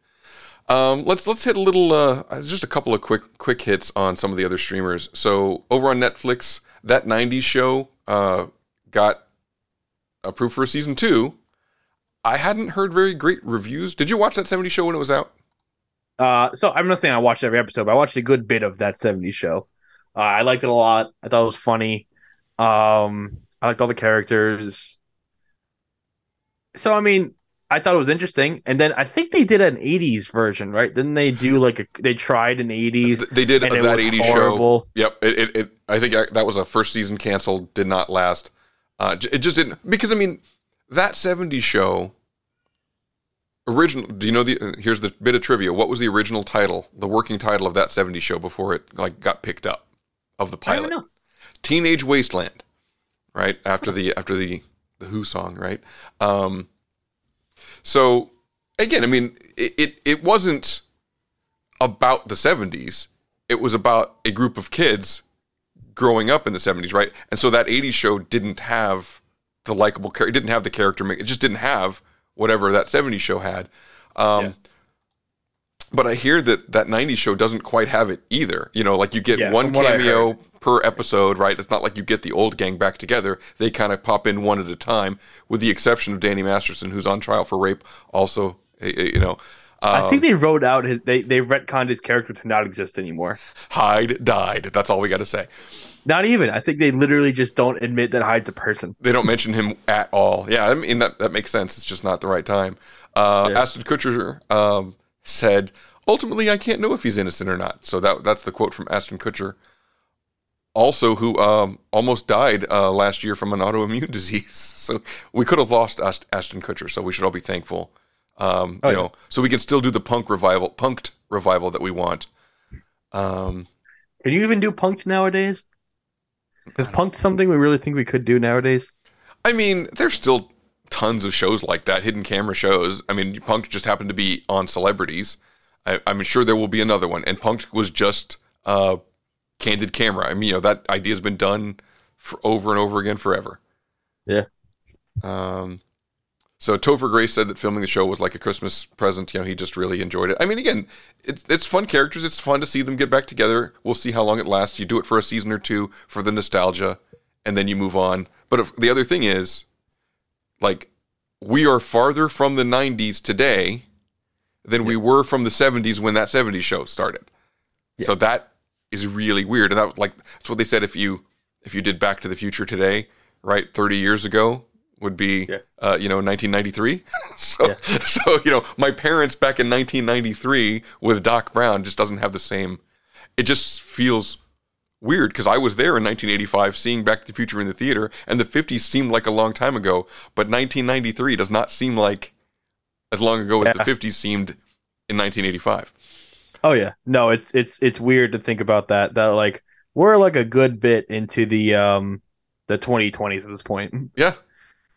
Um, let's let's hit a little, uh, just a couple of quick quick hits on some of the other streamers. So over on Netflix, that '90s show uh, got approved for a season two. I hadn't heard very great reviews. Did you watch that 70 show when it was out? Uh, so I'm not saying I watched every episode, but I watched a good bit of that 70s show. Uh, I liked it a lot. I thought it was funny. Um, I liked all the characters. So I mean, I thought it was interesting. And then I think they did an 80s version, right? Didn't they do like a? They tried an 80s. They did that it was 80s horrible. show. Yep. It, it, it, I think that was a first season canceled, did not last. Uh, it just didn't, because I mean, that 70s show, original, do you know the, here's the bit of trivia. What was the original title, the working title of that 70s show before it like got picked up of the I don't pilot? know. Teenage Wasteland, right? After the, after the, the Who song, right? Um, so again, I mean, it, it, it wasn't about the 70s. It was about a group of kids growing up in the 70s, right? And so that 80s show didn't have the likable character, it didn't have the character, it just didn't have whatever that 70s show had. Um, But I hear that that 90s show doesn't quite have it either. You know, like you get Yeah, one I cameo per episode, right? It's not like you get the old gang back together. They kind of pop in one at a time, with the exception of Danny Masterson, who's on trial for rape. Also, eh, eh, you know, I um, think they wrote out his. They they retconned his character to not exist anymore. Hyde died. That's all we got to say. Not even. I think they literally just don't admit that Hyde's a person. They don't mention him at all. Yeah, I mean that that makes sense. It's just not the right time. Uh, Ashton Kutcher um, said, "Ultimately, I can't know if he's innocent or not." So that that's the quote from Ashton Kutcher. Also, who um, almost died uh, last year from an autoimmune disease. So we could have lost Ash- Ashton Kutcher. So we should all be thankful. Um, Oh, you yeah. know, so we can still do the punk revival, punked revival that we want. Um, Can you even do punked nowadays? Is punked something we really think we could do nowadays? I mean, there's still tons of shows like that, hidden camera shows. I mean, Punk just happened to be on celebrities. I, I'm sure there will be another one. And Punk was just uh, candid camera. I mean, you know, that idea has been done for over and over again forever. Yeah. Um, so Topher Grace said that filming the show was like a Christmas present. You know, he just really enjoyed it. I mean, again, it's it's fun characters. It's fun to see them get back together. We'll see how long it lasts. You do it for a season or two for the nostalgia, and then you move on. But if, the other thing is, like, we are farther from the '90s today than we were from the '70s when that '70s show started. So that is really weird, and that like that's what they said. If you if you did Back to the Future today, right, 30 years ago would be uh, you know 1993. so so you know my parents back in 1993 with Doc Brown just doesn't have the same. It just feels weird because I was there in 1985 seeing Back to the Future in the theater, and the 50s seemed like a long time ago, but 1993 does not seem like as long ago as the 50s seemed in 1985. Oh yeah. No, it's it's it's weird to think about that. That like we're like a good bit into the um the 2020s at this point. Yeah.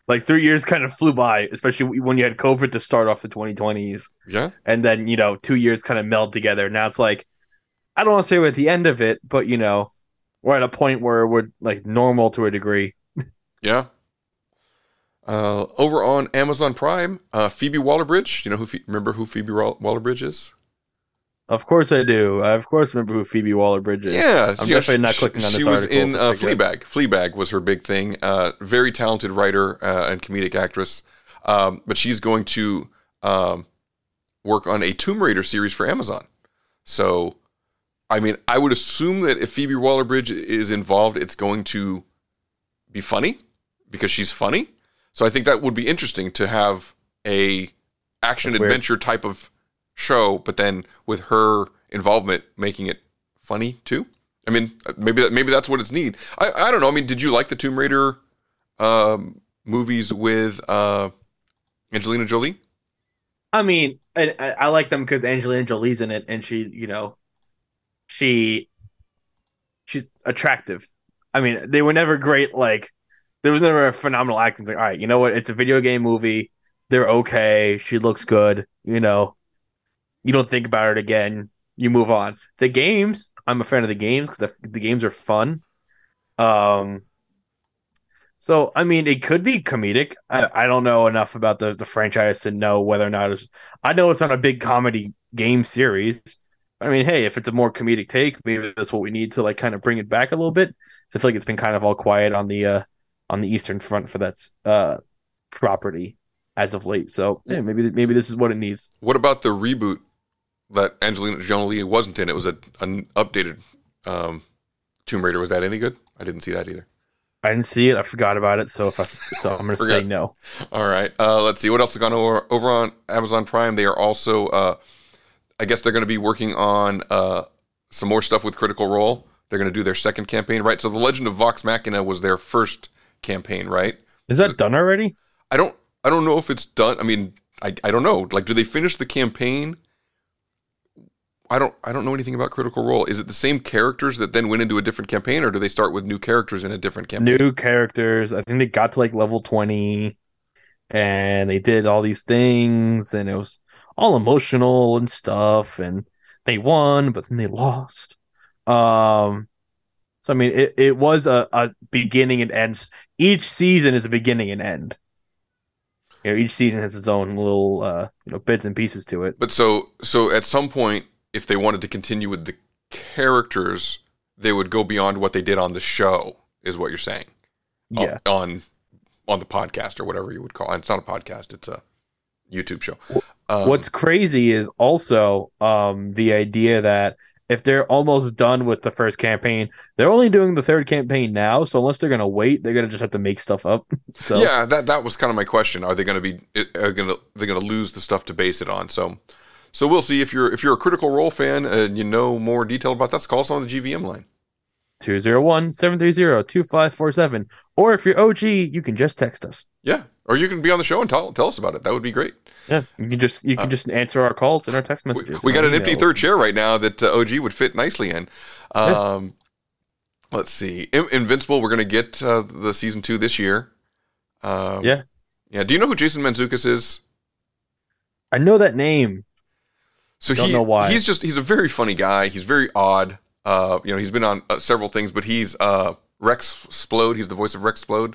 Like three years kind of flew by, especially when you had COVID to start off the 2020s. Yeah. And then, you know, two years kind of meld together. Now it's like, I don't want to say we're at the end of it, but, you know, we're at a point where we're like normal to a degree. Yeah. Uh, over on Amazon Prime, uh, Phoebe Waller-Bridge. You know who? Phe- remember who Phoebe Waller-Bridge is? Of course I do. I of course remember who Phoebe Waller Bridge is. Yeah, I'm know, definitely she- not clicking on She this was article. in uh, Fleabag. Fleabag was her big thing. Uh, very talented writer uh, and comedic actress. Um, but she's going to um, work on a Tomb Raider series for Amazon. So, I mean, I would assume that if Phoebe Waller-Bridge is involved, it's going to be funny because she's funny. So I think that would be interesting to have a action That's weird. adventure type of show, but then with her involvement, making it funny too. I mean, maybe that, maybe that's what it's need. I I don't know. I mean, did you like the Tomb Raider um, movies with uh, Angelina Jolie? I mean, I I like them because Angelina Jolie's in it, and she, you know, she, she's attractive. I mean, they were never great. Like, there was never a phenomenal acting. Like, all right, you know what? It's a video game movie. They're okay. She looks good. You know, you don't think about it again. You move on. The games, I'm a fan of the games because the, the games are fun. Um, so I mean, it could be comedic. I, I don't know enough about the, the franchise to know whether or not it's. I know it's not a big comedy game series. I mean, hey, if it's a more comedic take, maybe that's what we need to like kind of bring it back a little bit. So I feel like it's been kind of all quiet on the uh on the Eastern Front for that uh property. as of late. So yeah, maybe maybe this is what it needs. What about the reboot that Angelina Jolie wasn't in? It was a, an updated um, Tomb Raider. Was that any good? I didn't see that either. I didn't see it. I forgot about it. So if I, so I'm gonna say no. All right. Uh, let's see what else has gone over over on Amazon Prime. They are also, uh, I guess, they're going to be working on uh, some more stuff with Critical Role. They're going to do their second campaign, right? So the Legend of Vox Machina was their first campaign, right? Is that done already? I don't. I don't know if it's done. I mean, I, I don't know. Like, do they finish the campaign? I don't. I don't know anything about Critical Role. Is it the same characters that then went into a different campaign, or do they start with new characters in a different campaign? New characters. I think they got to like level twenty, and they did all these things, and it was all emotional and stuff, and they won, but then they lost. Um, so I mean, it, it was a, a beginning and end. Each season is a beginning and end. You know, each season has its own little uh, you know bits and pieces to it. But so so at some point, if they wanted to continue with the characters, they would go beyond what they did on the show, is what you're saying. Yeah. On on the podcast or whatever you would call it. It's not a podcast, it's a YouTube show. Um, What's crazy is also um the idea that if they're almost done with the first campaign, they're only doing the third campaign now. So unless they're gonna wait, they're gonna just have to make stuff up. so Yeah, that that was kind of my question. Are they going to be are going to they're going to lose the stuff to base it on? So so we'll see if you're if you're a critical role fan and you know more detail about that, call us on the GVM line. 201-730-2547. Or if you're OG, you can just text us. Yeah, or you can be on the show and tell tell us about it. That would be great. Yeah, you can just you can just answer our calls and our text messages. Uh, We got an empty third chair right now that uh, OG would fit nicely in. Um, Let's see, In- Invincible. We're gonna get uh, the season two this year. Um, Yeah. yeah. Do you know who Jason Mantzoukas is? I know that name. So Don't he, know why. he's just he's a very funny guy. He's very odd. Uh, you know, he's been on uh, several things, but he's uh, Rex Splode. He's the voice of Rex Splode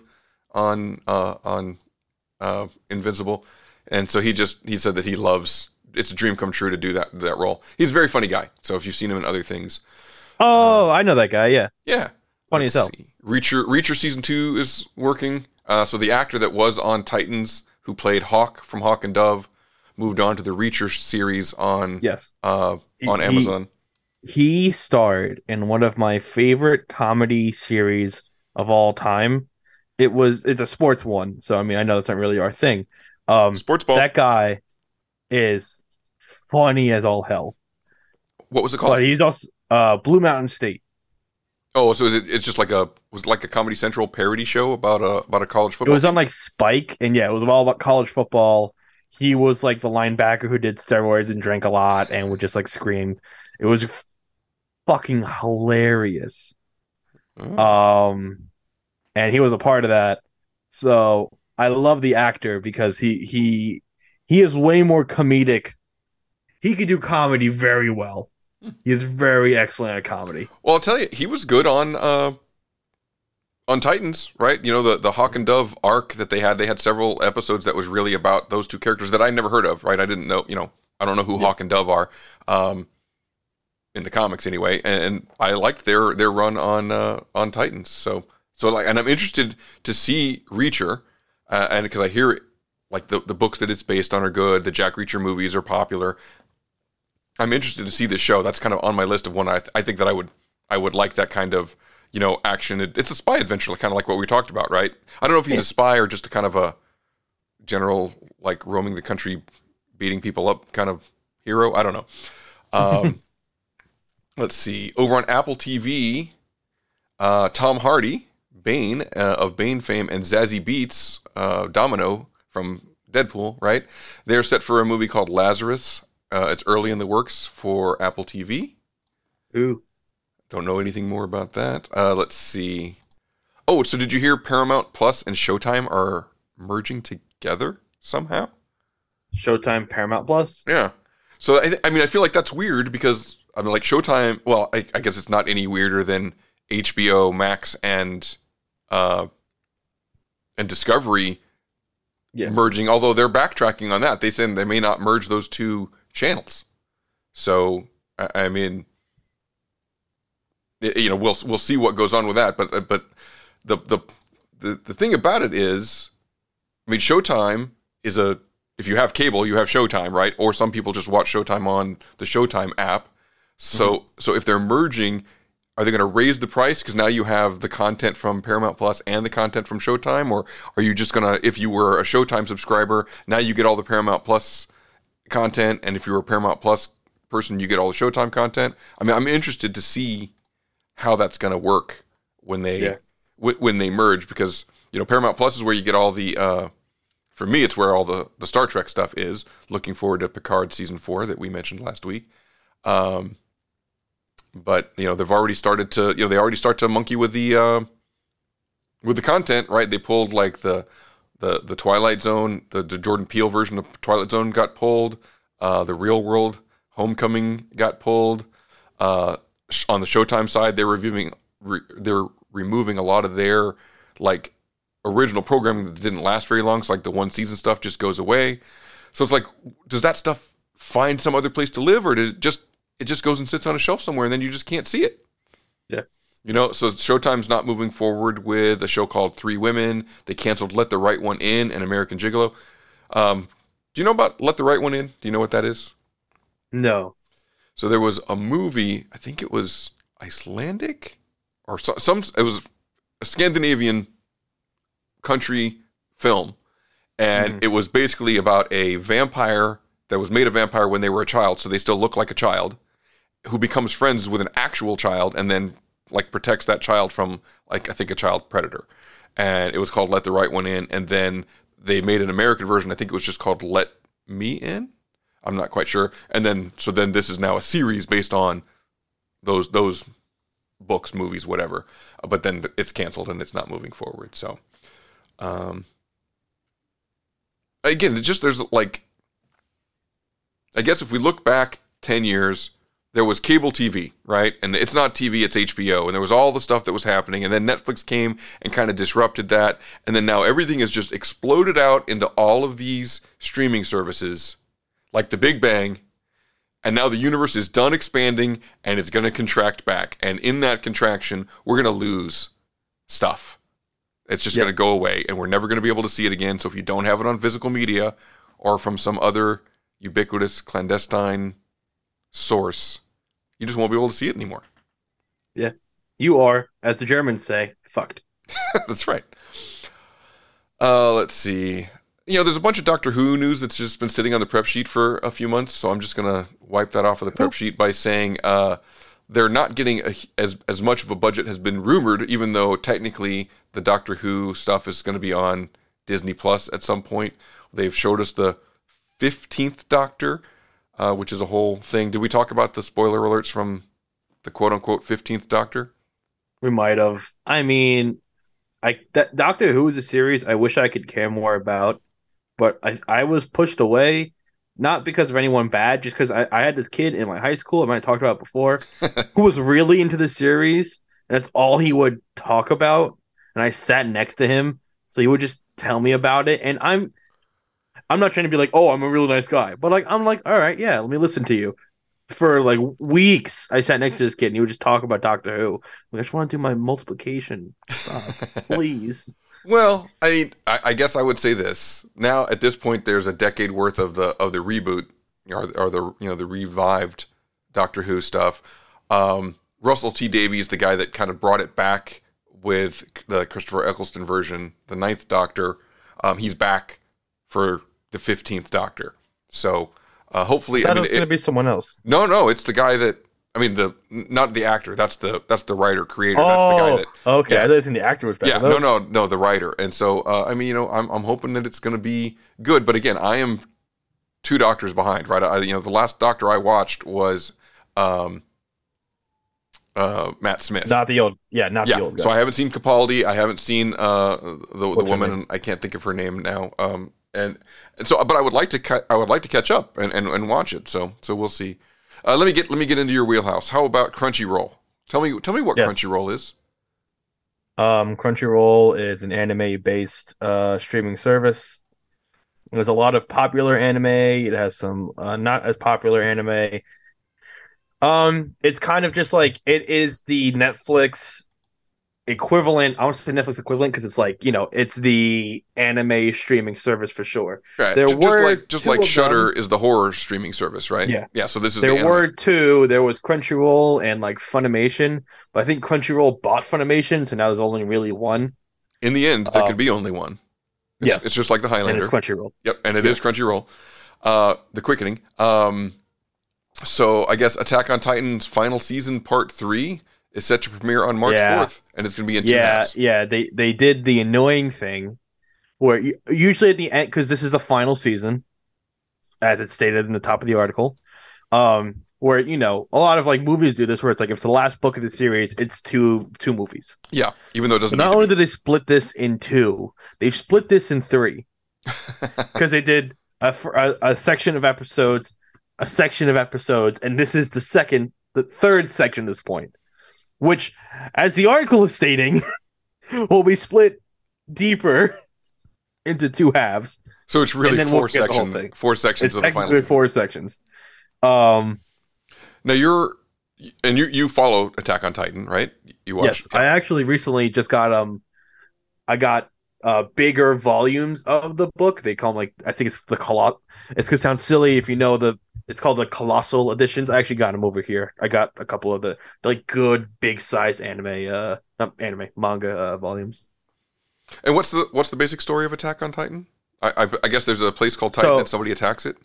on uh, on uh, Invincible, and so he just he said that he loves. It's a dream come true to do that that role. He's a very funny guy. So if you've seen him in other things, Oh, I know that guy. Yeah. yeah, Funny as hell. see. Reacher Reacher season two is working. Uh, so the actor that was on Titans, who played Hawk from Hawk and Dove, moved on to the Reacher series on Yes. uh, on He- Amazon. He starred in one of my favorite comedy series of all time. It was it's a sports one, so I mean I know that's not really our thing. Um Sports ball. That guy is funny as all hell. What was it called? But he's also uh Blue Mountain State. Oh, so is it? It's just like a was it like a Comedy Central parody show about a about a college football. It was on like Spike, and yeah, it was all about college football. He was like the linebacker who did steroids and drank a lot and would just like scream. It was f- fucking hilarious. Oh. Um, and he was a part of that. So I love the actor because he he he is way more comedic. He could do comedy very well. He is very excellent at comedy. Well, I'll tell you, he was good on uh, on Titans, right? You know the the Hawk and Dove arc that they had. They had several episodes that was really about those two characters that I never heard of. Right? I didn't know. You know, I don't know who Hawk and Dove are. Um, in the comics anyway, and, and I liked their their run on uh, on Titans. So so like, and I'm interested to see Reacher, uh, and because I hear it, like the the books that it's based on are good. The Jack Reacher movies are popular. I'm interested to see this show. That's kind of on my list of one I, I think that I would I would like that kind of you know action. It, it's a spy adventure, kind of like what we talked about, right? I don't know if he's a spy or just a kind of a general like roaming the country, beating people up kind of hero. I don't know. Um, let's see. Over on Apple TV, uh, Tom Hardy, Bane uh, of Bane fame, and Zazie Beetz, uh, Domino from Deadpool, right? They're set for a movie called Lazarus. Uh, it's early in the works for Apple TV. Ooh. Don't know anything more about that. Uh, let's see. Oh, so did you hear Paramount Plus and Showtime are merging together somehow? Showtime, Paramount Plus. Yeah. So I, th- I mean, I feel like that's weird because I mean, like Showtime. Well, I, I guess it's not any weirder than HBO Max and uh, and Discovery merging. Although they're backtracking on that, they said they may not merge those two channels. So I, I mean, you know, we'll we'll see what goes on with that. But but the the the, the thing about it is, I mean, Showtime is a if you have cable, you have Showtime, right? Or some people just watch Showtime on the Showtime app. So so if they're merging, are they going to raise the price because now you have the content from Paramount Plus and the content from Showtime, or are you just gonna if you were a Showtime subscriber, now you get all the Paramount Plus content, and if you're a Paramount Plus person, you get all the Showtime content. I mean, I'm interested to see how that's going to work when they Yeah. wh- when they merge because you know Paramount Plus is where you get all the uh, for me it's where all the the Star Trek stuff is. Looking forward to Picard season four that we mentioned last week. Um, but you know they've already started to you know they already start to monkey with the uh, with the content right. They pulled like the the the Twilight Zone, the, the Jordan Peele version of Twilight Zone got pulled. Uh, the Real World Homecoming got pulled. Uh, on the Showtime side, they're reviewing re- they're removing a lot of their like original programming that didn't last very long. So like the one season stuff just goes away. So it's like, does that stuff find some other place to live, or did it just it just goes and sits on a shelf somewhere, and then you just can't see it? Yeah. You know, so Showtime's not moving forward with a show called Three Women. They canceled Let the Right One In and American Gigolo. Um, do you know about Let the Right One In? Do you know what that is? No. So there was a movie, I think it was Icelandic or so, some, it was a Scandinavian country film. And it was basically about a vampire that was made a vampire when they were a child, so they still look like a child, who becomes friends with an actual child and then like protects that child from like I think a child predator. And it was called Let the Right One In. And then they made an American version. I think it was just called Let Me In. I'm not quite sure. And then so then this is now a series based on those those books, movies, whatever. But then it's canceled and it's not moving forward. So um again, just there's like I guess if we look back 10 years, there was cable TV, right? And it's not TV, it's HBO. And there was all the stuff that was happening. And then Netflix came and kind of disrupted that. And then now everything has just exploded out into all of these streaming services like the Big Bang. And now the universe is done expanding and it's going to contract back. And in that contraction, we're going to lose stuff. It's just going to go away and we're never going to be able to see it again. So if you don't have it on physical media or from some other ubiquitous clandestine source, you just won't be able to see it anymore. Yeah. You are, as the Germans say, fucked. That's right. Uh, let's see. You know, there's a bunch of Doctor Who news that's just been sitting on the prep sheet for a few months, so I'm just gonna wipe that off of the prep sheet by saying uh, they're not getting a, as as much of a budget has been rumored, even though technically the Doctor Who stuff is going to be on Disney Plus at some point. They've showed us the 15th Doctor, uh, which is a whole thing. Did we talk about the spoiler alerts from the quote unquote 15th Doctor? We might have. I mean, I that Doctor Who is a series I wish I could care more about, but I I was pushed away not because of anyone bad, just because I, I had this kid in my high school, I might have talked about it before, who was really into the series, and that's all he would talk about. And I sat next to him, so he would just tell me about it. And I'm I'm not trying to be like, oh, I'm a really nice guy, but like I'm like, all right, yeah, let me listen to you. For like weeks, I sat next to this kid, and he would just talk about Doctor Who. Like, I just want to do my multiplication. Stop, please. Well, I mean, I, I guess I would say this. Now, at this point, there's a decade worth of the of the reboot, or, or the you know the revived Doctor Who stuff. Um, Russell T Davies, the guy that kind of brought it back with the Christopher Eccleston version, the Ninth Doctor, um, he's back for the Fifteenth Doctor. So uh, hopefully, I I mean, it was gonna be someone else. no, no, it's the guy that I mean the not the actor. That's the that's the writer creator. that's the guy Oh, that okay. yeah. I were saying the actor was better. Yeah, no, no, no, the writer. And so, uh, I mean, you know, I'm, I'm hoping that it's going to be good. But again, I am two doctors behind, right? I, you know, the last doctor I watched was um, uh, Matt Smith. Not the old, yeah, not yeah. the old guy. So I haven't seen Capaldi. I haven't seen uh, the, the What's woman. I can't think of her name now. Um, and, and so, but I would like to, ca- I would like to catch up and, and, and watch it. So, so we'll see. Uh, let me get, let me get into your wheelhouse. How about Crunchyroll? Tell me, tell me what Yes. Crunchyroll is. Um, Crunchyroll is an anime-based uh, streaming service. There's a lot of popular anime. It has some uh, not as popular anime. Um, it's kind of just like it is the Netflix equivalent. I want to say Netflix equivalent because it's like you know it's the anime streaming service for sure. Right. There ju- were just like just like Shudder is the horror streaming service, right? Yeah. Yeah. So this is there the were two. There was Crunchyroll and like Funimation, but I think Crunchyroll bought Funimation, so now there's only really one. In the end, there Um, can be only one. It's, yes. it's just like the And Highlander. it's Crunchyroll. Yep, and it is Yes. Crunchyroll. Uh, the Quickening. Um, so I guess Attack on Titan's final season, part three, is set to premiere on March Yeah. fourth, and it's going to be in two yeah, halves. yeah. They they did the annoying thing where you, usually at the end because this is the final season, as it's stated in the top of the article. Um, where you know a lot of like movies do this, where it's like if it's the last book of the series, it's two two movies. Yeah, even though it doesn't. not need to only did they split this in two, they've split this in three because they did a, a a section of episodes, a section of episodes, and this is the second, the third section at this point, which, as the article is stating, will be split deeper into two halves. So it's really four we'll get the whole section- four sections It's of the final four sections. Um, Now you're, and you you follow Attack on Titan, right? You watch. Yes, I actually recently just got um, I got uh bigger volumes of the book. They call them like I think it's the coloss. It's gonna sound silly if you know the. It's called the colossal editions. I actually got them over here. I got a couple of the, the like good big size anime uh not anime manga uh, volumes. And what's the what's the basic story of Attack on Titan? I I, I guess there's a place called Titan So- and somebody attacks it.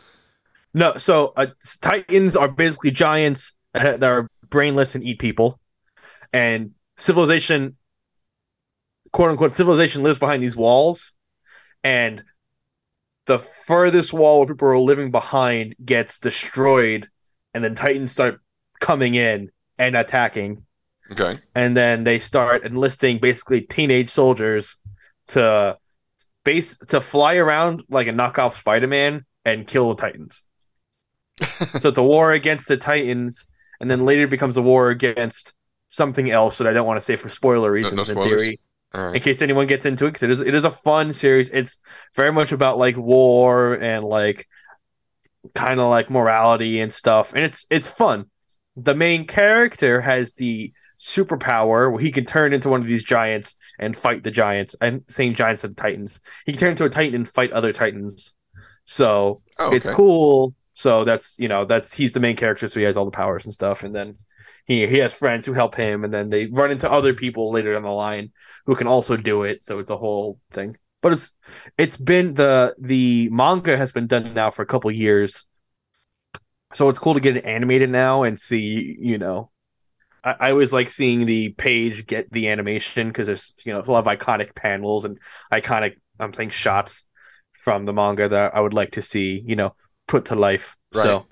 No, so uh, titans are basically giants that are brainless and eat people, and civilization, quote unquote, civilization lives behind these walls, and the furthest wall where people are living behind gets destroyed, and then titans start coming in and attacking, Okay. and then they start enlisting basically teenage soldiers to base to fly around like a knockoff Spider-Man and kill the titans. so it's a war against the titans, and then later it becomes a war against something else that I don't want to say for spoiler reasons in spoilers? theory. Right. In case anyone gets into it, because it is it is a fun series. It's very much about like war and like kind of like morality and stuff, and it's it's fun. The main character has the superpower where he can turn into one of these giants and fight the giants and same giants and titans. He can turn into a titan and fight other titans. So Oh, it's cool. So that's you know that's he's the main character, so he has all the powers and stuff, and then he he has friends who help him, and then they run into other people later down the line who can also do it. So it's a whole thing. But it's it's been the the manga has been done now for a couple years, so it's cool to get it animated now and see you know. I, I always like seeing the page get the animation because there's you know a lot of iconic panels and iconic I'm saying shots from the manga that I would like to see you know put to life. So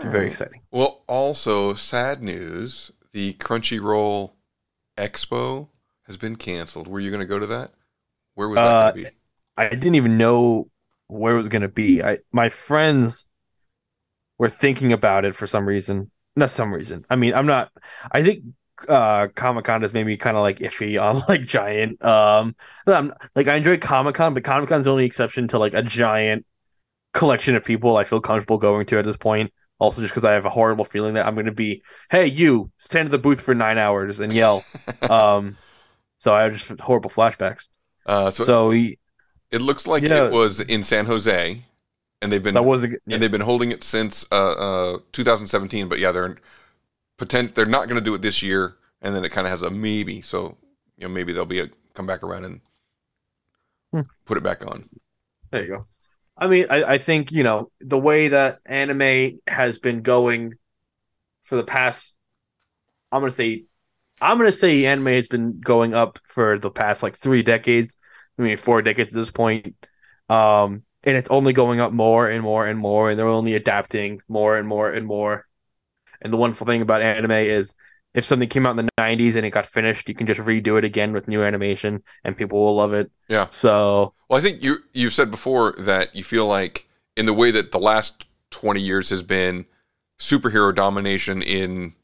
very exciting. Well, also sad news: the Crunchyroll Expo has been canceled. Were you going to go to that? Where was that Uh, going to be? I didn't even know where it was gonna be. I my friends were thinking about it for some reason. Not some reason. I mean, I'm not. I think uh Comic Con has made me kind of like iffy on like giant. Um, I'm, like I enjoy Comic Con, but Comic Con's the only exception to like a giant collection of people I feel comfortable going to at this point. Also, just because I have a horrible feeling that I'm going to be, hey, you stand at the booth for nine hours and yell. um, so I have just horrible flashbacks. Uh, so so he, It looks like Yeah. it was in San Jose, and they've been That was a yeah. and they've been holding it since uh, uh, 2017. But yeah, they're potent. They're not going to do it this year, and then it kind of has a maybe. So you know, maybe they'll be a come back around and Hmm. put it back on. There you go. I mean, I, I think, you know, the way that anime has been going for the past I'm gonna say I'm gonna say anime has been going up for the past like three decades, I mean four decades at this point. Um and it's only going up more and more and more, and they're only adapting more and more and more. And the wonderful thing about anime is if something came out in the 90s and it got finished, you can just redo it again with new animation and people will love it. Yeah. So Well, I think you you've said before that you feel like in the way that the last 20 years has been superhero domination in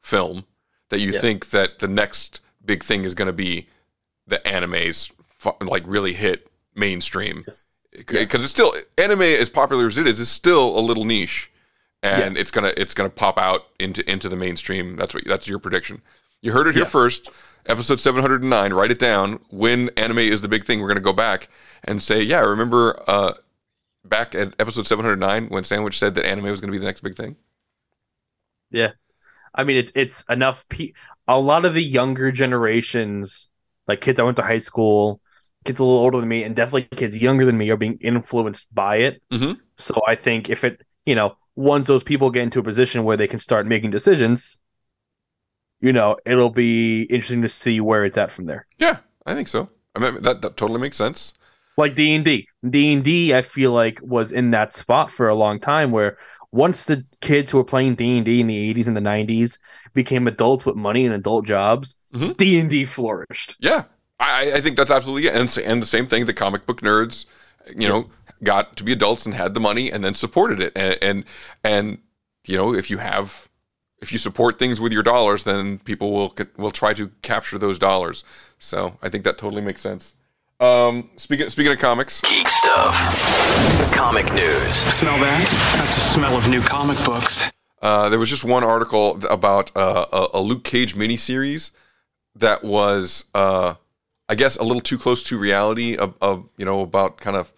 film, that you Yes. think that the next big thing is going to be the animes like really hit mainstream. Because it's still anime as popular as it is, is still a little niche, and it's gonna it's gonna pop out into into the mainstream. That's what that's your prediction. You heard it here Yes. first. Episode 709. Write it down. When anime is the big thing, we're going to go back and say, yeah, remember uh, back at episode 709 when Sandwich said that anime was going to be the next big thing? Yeah, I mean it's it's enough. Pe- a lot of the younger generations, like kids I went to high school, kids a little older than me, and definitely kids younger than me, are being influenced by it. Mm-hmm. So I think if it, you know, once those people get into a position where they can start making decisions, you know, it'll be interesting to see where it's at from there. Yeah, I think so. I mean, that, that totally makes sense. Like D and D, D and D, I feel like was in that spot for a long time where once the kids who were playing D and D in the eighties and the nineties became adults with money and adult jobs, mm-hmm. D and D flourished. Yeah, I, I think that's absolutely it. And, and the same thing, the comic book nerds, you know, got to be adults and had the money and then supported it. And, and, and, you know, if you have, if you support things with your dollars, then people will, will try to capture those dollars. So I think that totally makes sense. Um, speaking, speaking of comics, Geek stuff. Comic news. Smell that? That's the smell of new comic books. Uh, there was just one article about uh, a, a Luke Cage miniseries that was, uh, I guess, a little too close to reality of, of you know, about kind of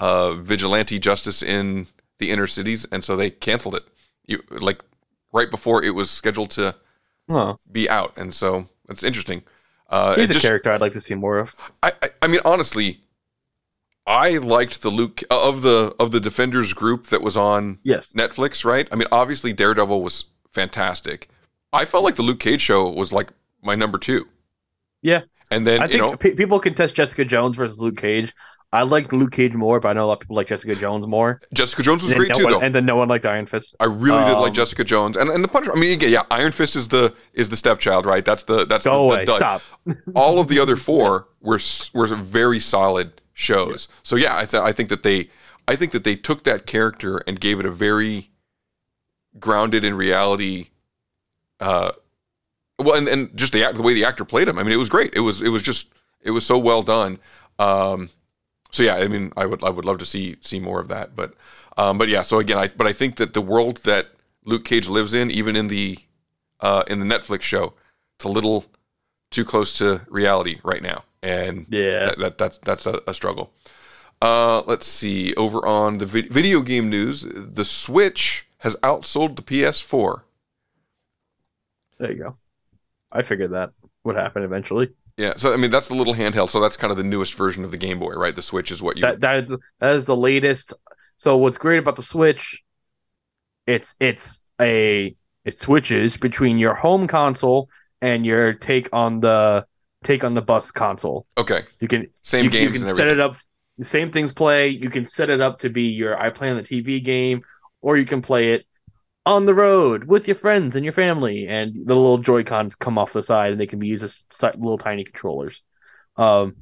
uh, vigilante justice in the inner cities, and so they canceled it. You like right before it was scheduled to Huh. be out, and so it's interesting. Uh, He's a just- character I'd like to see more of. I, I, I mean, honestly, I liked the Luke of the of the Defenders group that was on yes Netflix, right? I mean, obviously Daredevil was fantastic. I felt like the Luke Cage show was like my number two, Yeah, and then I you think know, pe- people can test Jessica Jones versus Luke Cage. I like Luke Cage more, but I know a lot of people like Jessica Jones more. Jessica Jones was And great no too, one- though. And then no one liked Iron Fist. I really did like Um, Jessica Jones, and and the Punisher. I mean, yeah, Iron Fist is the is the stepchild, right? That's the that's Go the, away, the stop. All of the other four were were very solid shows. So yeah, I th- I think that they I think that they took that character and gave it a very grounded in reality. Uh, well, and, and just the act, the way the actor played him. I mean, it was great. It was it was just it was so well done. Um, so yeah, I mean, I would I would love to see see more of that. But um, but yeah, so again, I but I think that the world that Luke Cage lives in, even in the uh, in the Netflix show, it's a little too close to reality right now, and yeah, that, that that's that's a, a struggle. Uh, let's see. Over on the vid- video game news, the Switch has outsold the PS4. There you go. I figured that would happen eventually. Yeah, so I mean that's the little handheld. So that's kind of the newest version of the Game Boy, right? The Switch is what you. That that is that is the latest. So what's great about the Switch? It's it's a it switches between your home console and your take on the take on the bus console. okay. You can Same you, games You can and set it up. The same things play. You can set it up to be your I play on the TV game, or you can play it on the road with your friends and your family. And the little Joy Cons come off the side, and they can be used as little tiny controllers. Um,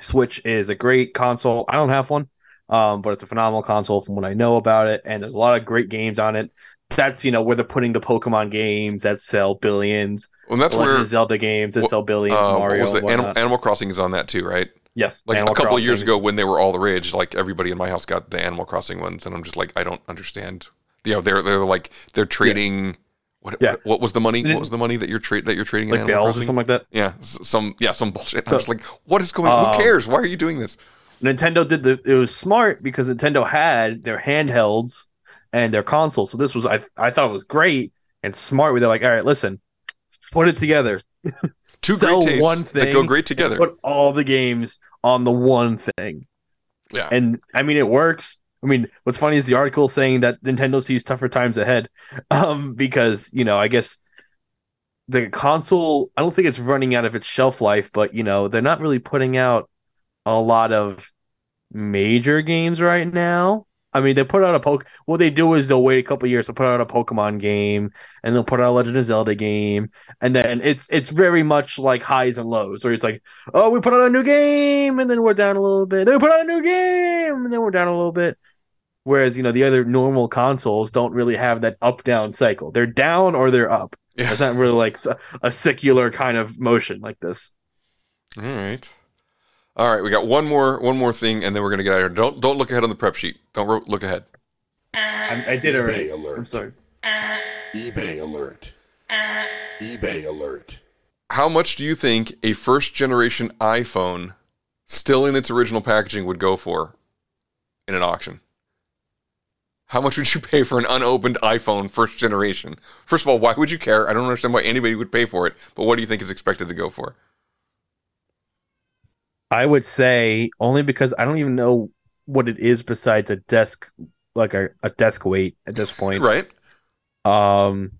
Switch is a great console. I don't have one, um, but it's a phenomenal console from what I know about it. And there's a lot of great games on it. That's you know where they're putting the Pokemon games that sell billions. Well, that's where- Zelda games that What- sell billions. uh, Mario, Animal. Animal Crossing is on that too, right? Yes, Like Animal a couple of years ago when they were all the rage, like everybody in my house got the Animal Crossing ones, and I'm just like, I don't understand. You know, they're they're like they're trading. What, Yeah. what was the money? What was the money that you're tra- that you're trading in Like Animal bells or something like that? Yeah, some yeah some bullshit. So- just like, what is going? on? Um, Who cares? Why are you doing this? Nintendo did the it was smart because Nintendo had their handhelds and their consoles. So this was I I thought it was great and smart where they're like, all right, listen, put it together. Two Sell great tastes one that thing go great together. Put all the games on the one thing. Yeah. And I mean it works. I mean, what's funny is the article saying that Nintendo sees tougher times ahead. Um, because, you know, I guess the console I don't think it's running out of its shelf life, but you know, they're not really putting out a lot of major games right now. I mean, they put out a poke. What they do is they'll wait a couple years to put out a Pokemon game, and they'll put out a Legend of Zelda game, and then it's it's very much like highs and lows. Where it's like, oh, we put out a new game, and then we're down a little bit. Then we put out a new game, and then we're down a little bit. Whereas you know the other normal consoles don't really have that up down cycle. They're down or they're up. Yeah. It's not really like a secular kind of motion like this. All right. All right, we got one more one more thing, and then we're gonna get out of here. Don't don't look ahead on the prep sheet. Don't ro- look ahead. I, I did already. eBay alert. I'm sorry. eBay alert. eBay alert. how much do you think a first generation iPhone, still in its original packaging, would go for in an auction? How much would you pay for an unopened iPhone first generation? First of all, why would you care? I don't understand why anybody would pay for it, but what do you think is expected to go for? I would say only because I don't even know what it is besides a desk, like a, a desk weight at this point. Right. Um.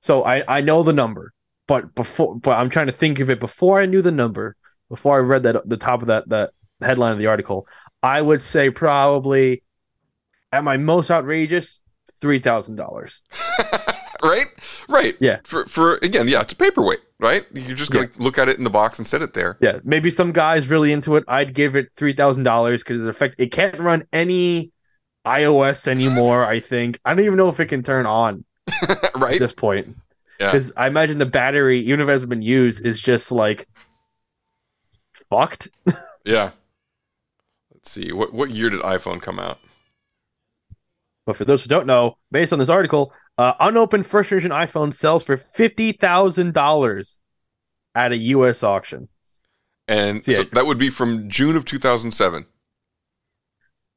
So I I know the number, but before but I'm trying to think of it before I knew the number, before I read that the top of that that headline of the article, I would say probably at my most outrageous three thousand dollars. right? Right. Yeah. For for again, yeah, it's a paperweight, right? You're just gonna look at it in the box and set it there. Yeah, maybe some guys really into it. I'd give it three thousand dollars because it affect it can't run any iOS anymore. I think I don't even know if it can turn on right at this point. Yeah. Because I imagine the battery, even if it hasn't been used, is just like fucked. Yeah. Let's see. What what year did iPhone come out? But for those who don't know, based on this article, uh, unopened first generation iPhone sells for fifty thousand dollars at a U.S. auction. And Yeah. so that would be from June of 2007.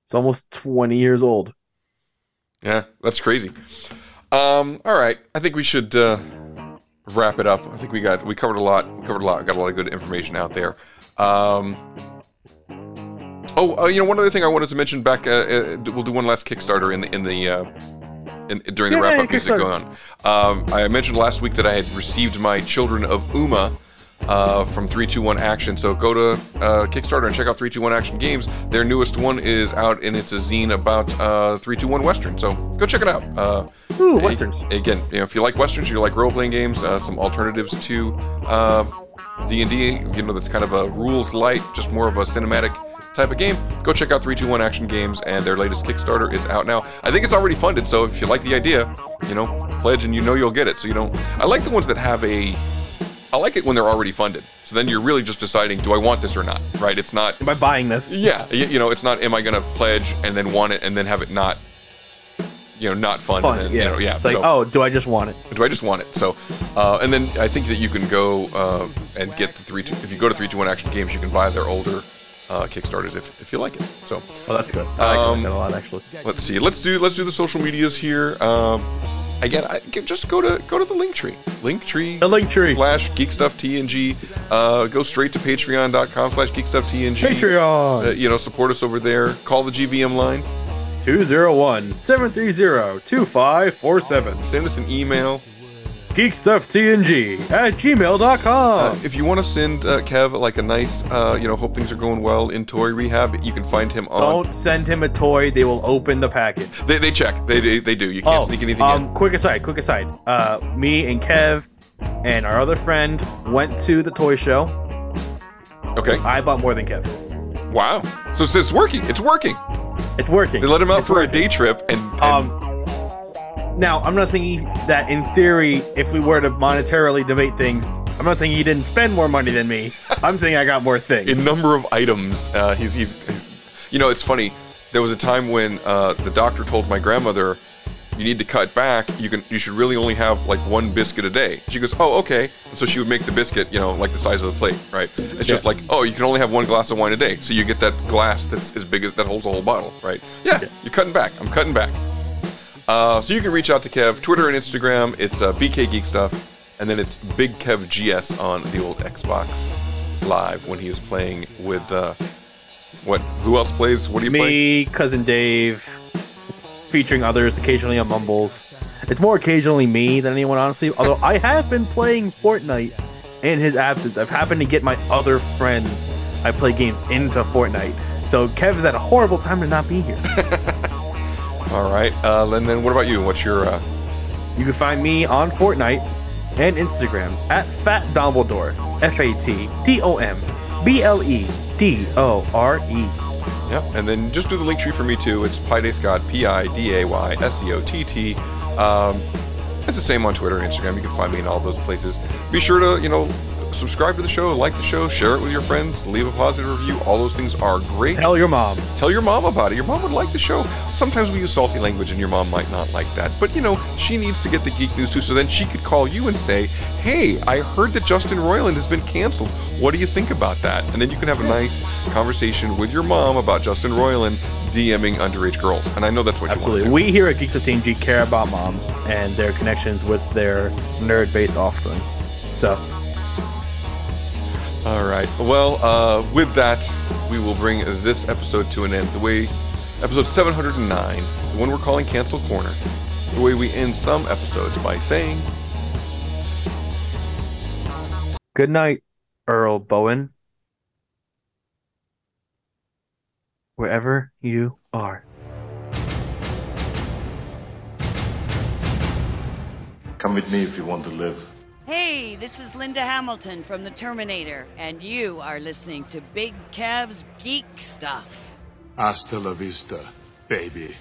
It's almost twenty years old. Yeah, that's crazy. Um, all right, I think we should uh, wrap it up. I think we got we covered a lot. We covered a lot. Got a lot of good information out there. Um, oh, uh, you know, one other thing I wanted to mention back. Uh, uh, we'll do one last Kickstarter in the in the. In, during the Yeah, wrap up music going on, um, I mentioned last week that I had received my Children of Uma uh, from 321 Action. So go to uh, Kickstarter and check out 321 Action Games. Their newest one is out, and it's a zine about uh, 321 Western. So go check it out. Uh, Ooh, westerns. Again, you know, if you like westerns, you like role playing games, uh, some alternatives to uh, D and D. You know, that's kind of a rules light, just more of a cinematic type of game. Go check out 321 Action Games, and their latest Kickstarter is out now. I think it's already funded, so if you like the idea, you know, pledge and you know you'll get it. So you don't. I like the ones that have a. I like it when they're already funded. So then you're really just deciding, do I want this or not? Right? It's not. Am I buying this? Yeah, you, you know, it's not. Am I going to pledge and then want it and then have it not, you know, not? Fun. and then, yeah. You know, yeah. It's like, so- oh, do I just want it? do I just want it? So, uh, and then I think that you can go uh, and get the three. Two, if you go to three two one Action Games, you can buy their older uh, Kickstarters if, if you like it. So, Oh, that's good. I like Um, that a lot actually. let's see. Let's do let's do the social medias here. Um, again, I, just go to go to the link tree. Link tree. The link tree. slash geekstufftng. Uh, go straight to patreon.com slash geekstufftng. Patreon. Uh, you know, support us over there. Call the GVM line. 201 730 2547. Send us an email. Geekstufftng at gmail.com. Uh, if you want to send uh, Kev like a nice, uh, you know, hope things are going well in toy rehab, you can find him on. Don't send him a toy. They will open the package. They, they check. They, they they do. You can't sneak anything um, quick aside, quick aside. Uh, me and Kev and our other friend went to the toy show. Okay. I bought more than Kev. Wow. So, so it's working. It's working. It's working. They let him out It's for working. a day trip, and, and Um, now I'm not saying he, that in theory, if we were to monetarily debate things, I'm not saying he didn't spend more money than me. I'm saying I got more things. in number of items, uh, he's, he's he's. You know, it's funny. There was a time when uh, the doctor told my grandmother, "You need to cut back. You can. You should really only have like one biscuit a day." She goes, "Oh, okay." And so she would make the biscuit, you know, like the size of the plate, right? It's just like, oh, you can only have one glass of wine a day, so you get that glass that's as big as that holds a whole bottle, right? Yeah, you're cutting back. I'm cutting back. Uh, so you can reach out to Kev, Twitter and Instagram. It's uh, BK Geek Stuff, and then it's Big Kev GS on the old Xbox Live when he is playing with uh, what? Who else plays? What do you play? me, cousin Dave, featuring others occasionally on Mumbles. It's more occasionally me than anyone, honestly. Although I have been playing Fortnite in his absence. I've happened to get my other friends I play games into Fortnite. So Kev has had a horrible time to not be here. All right, uh, and then what about you? What's your? Uh, You can find me on Fortnite and Instagram at Fat Dumbledore. F A T D O M B L E D O R E. yeah, and then just do the link tree for me too. It's Pi Day Scott, P I D A Y S E O T T. Um, it's the same on Twitter and Instagram. You can find me in all those places. Be sure to you know subscribe to the show, like the show, share it with your friends, leave a positive review. All those things are great. Tell your mom. Tell your mom about it. Your mom would like the show. Sometimes we use salty language and your mom might not like that. But you know, she needs to get the geek news too, so then she could call you and say, Hey, I heard that Justin Roiland has been canceled. What do you think about that? And then you can have a nice conversation with your mom about Justin Roiland DMing underage girls. And I know that's what Absolutely. you want to We here at Geek Stuff TNG care about moms and their connections with their nerd based offspring. So. All right. Well, uh, with that, we will bring this episode to an end. The way, episode 709, the one we're calling Cancel Corner, the way we end some episodes by saying, good night, Earl Bowen. Wherever you are. Come with me if you want to live. Hey, this is Linda Hamilton from The Terminator, and you are listening to Big Kev's Geek Stuff. Hasta la vista, baby.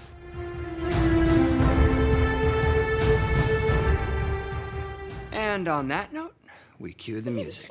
And on that note, we cue the music.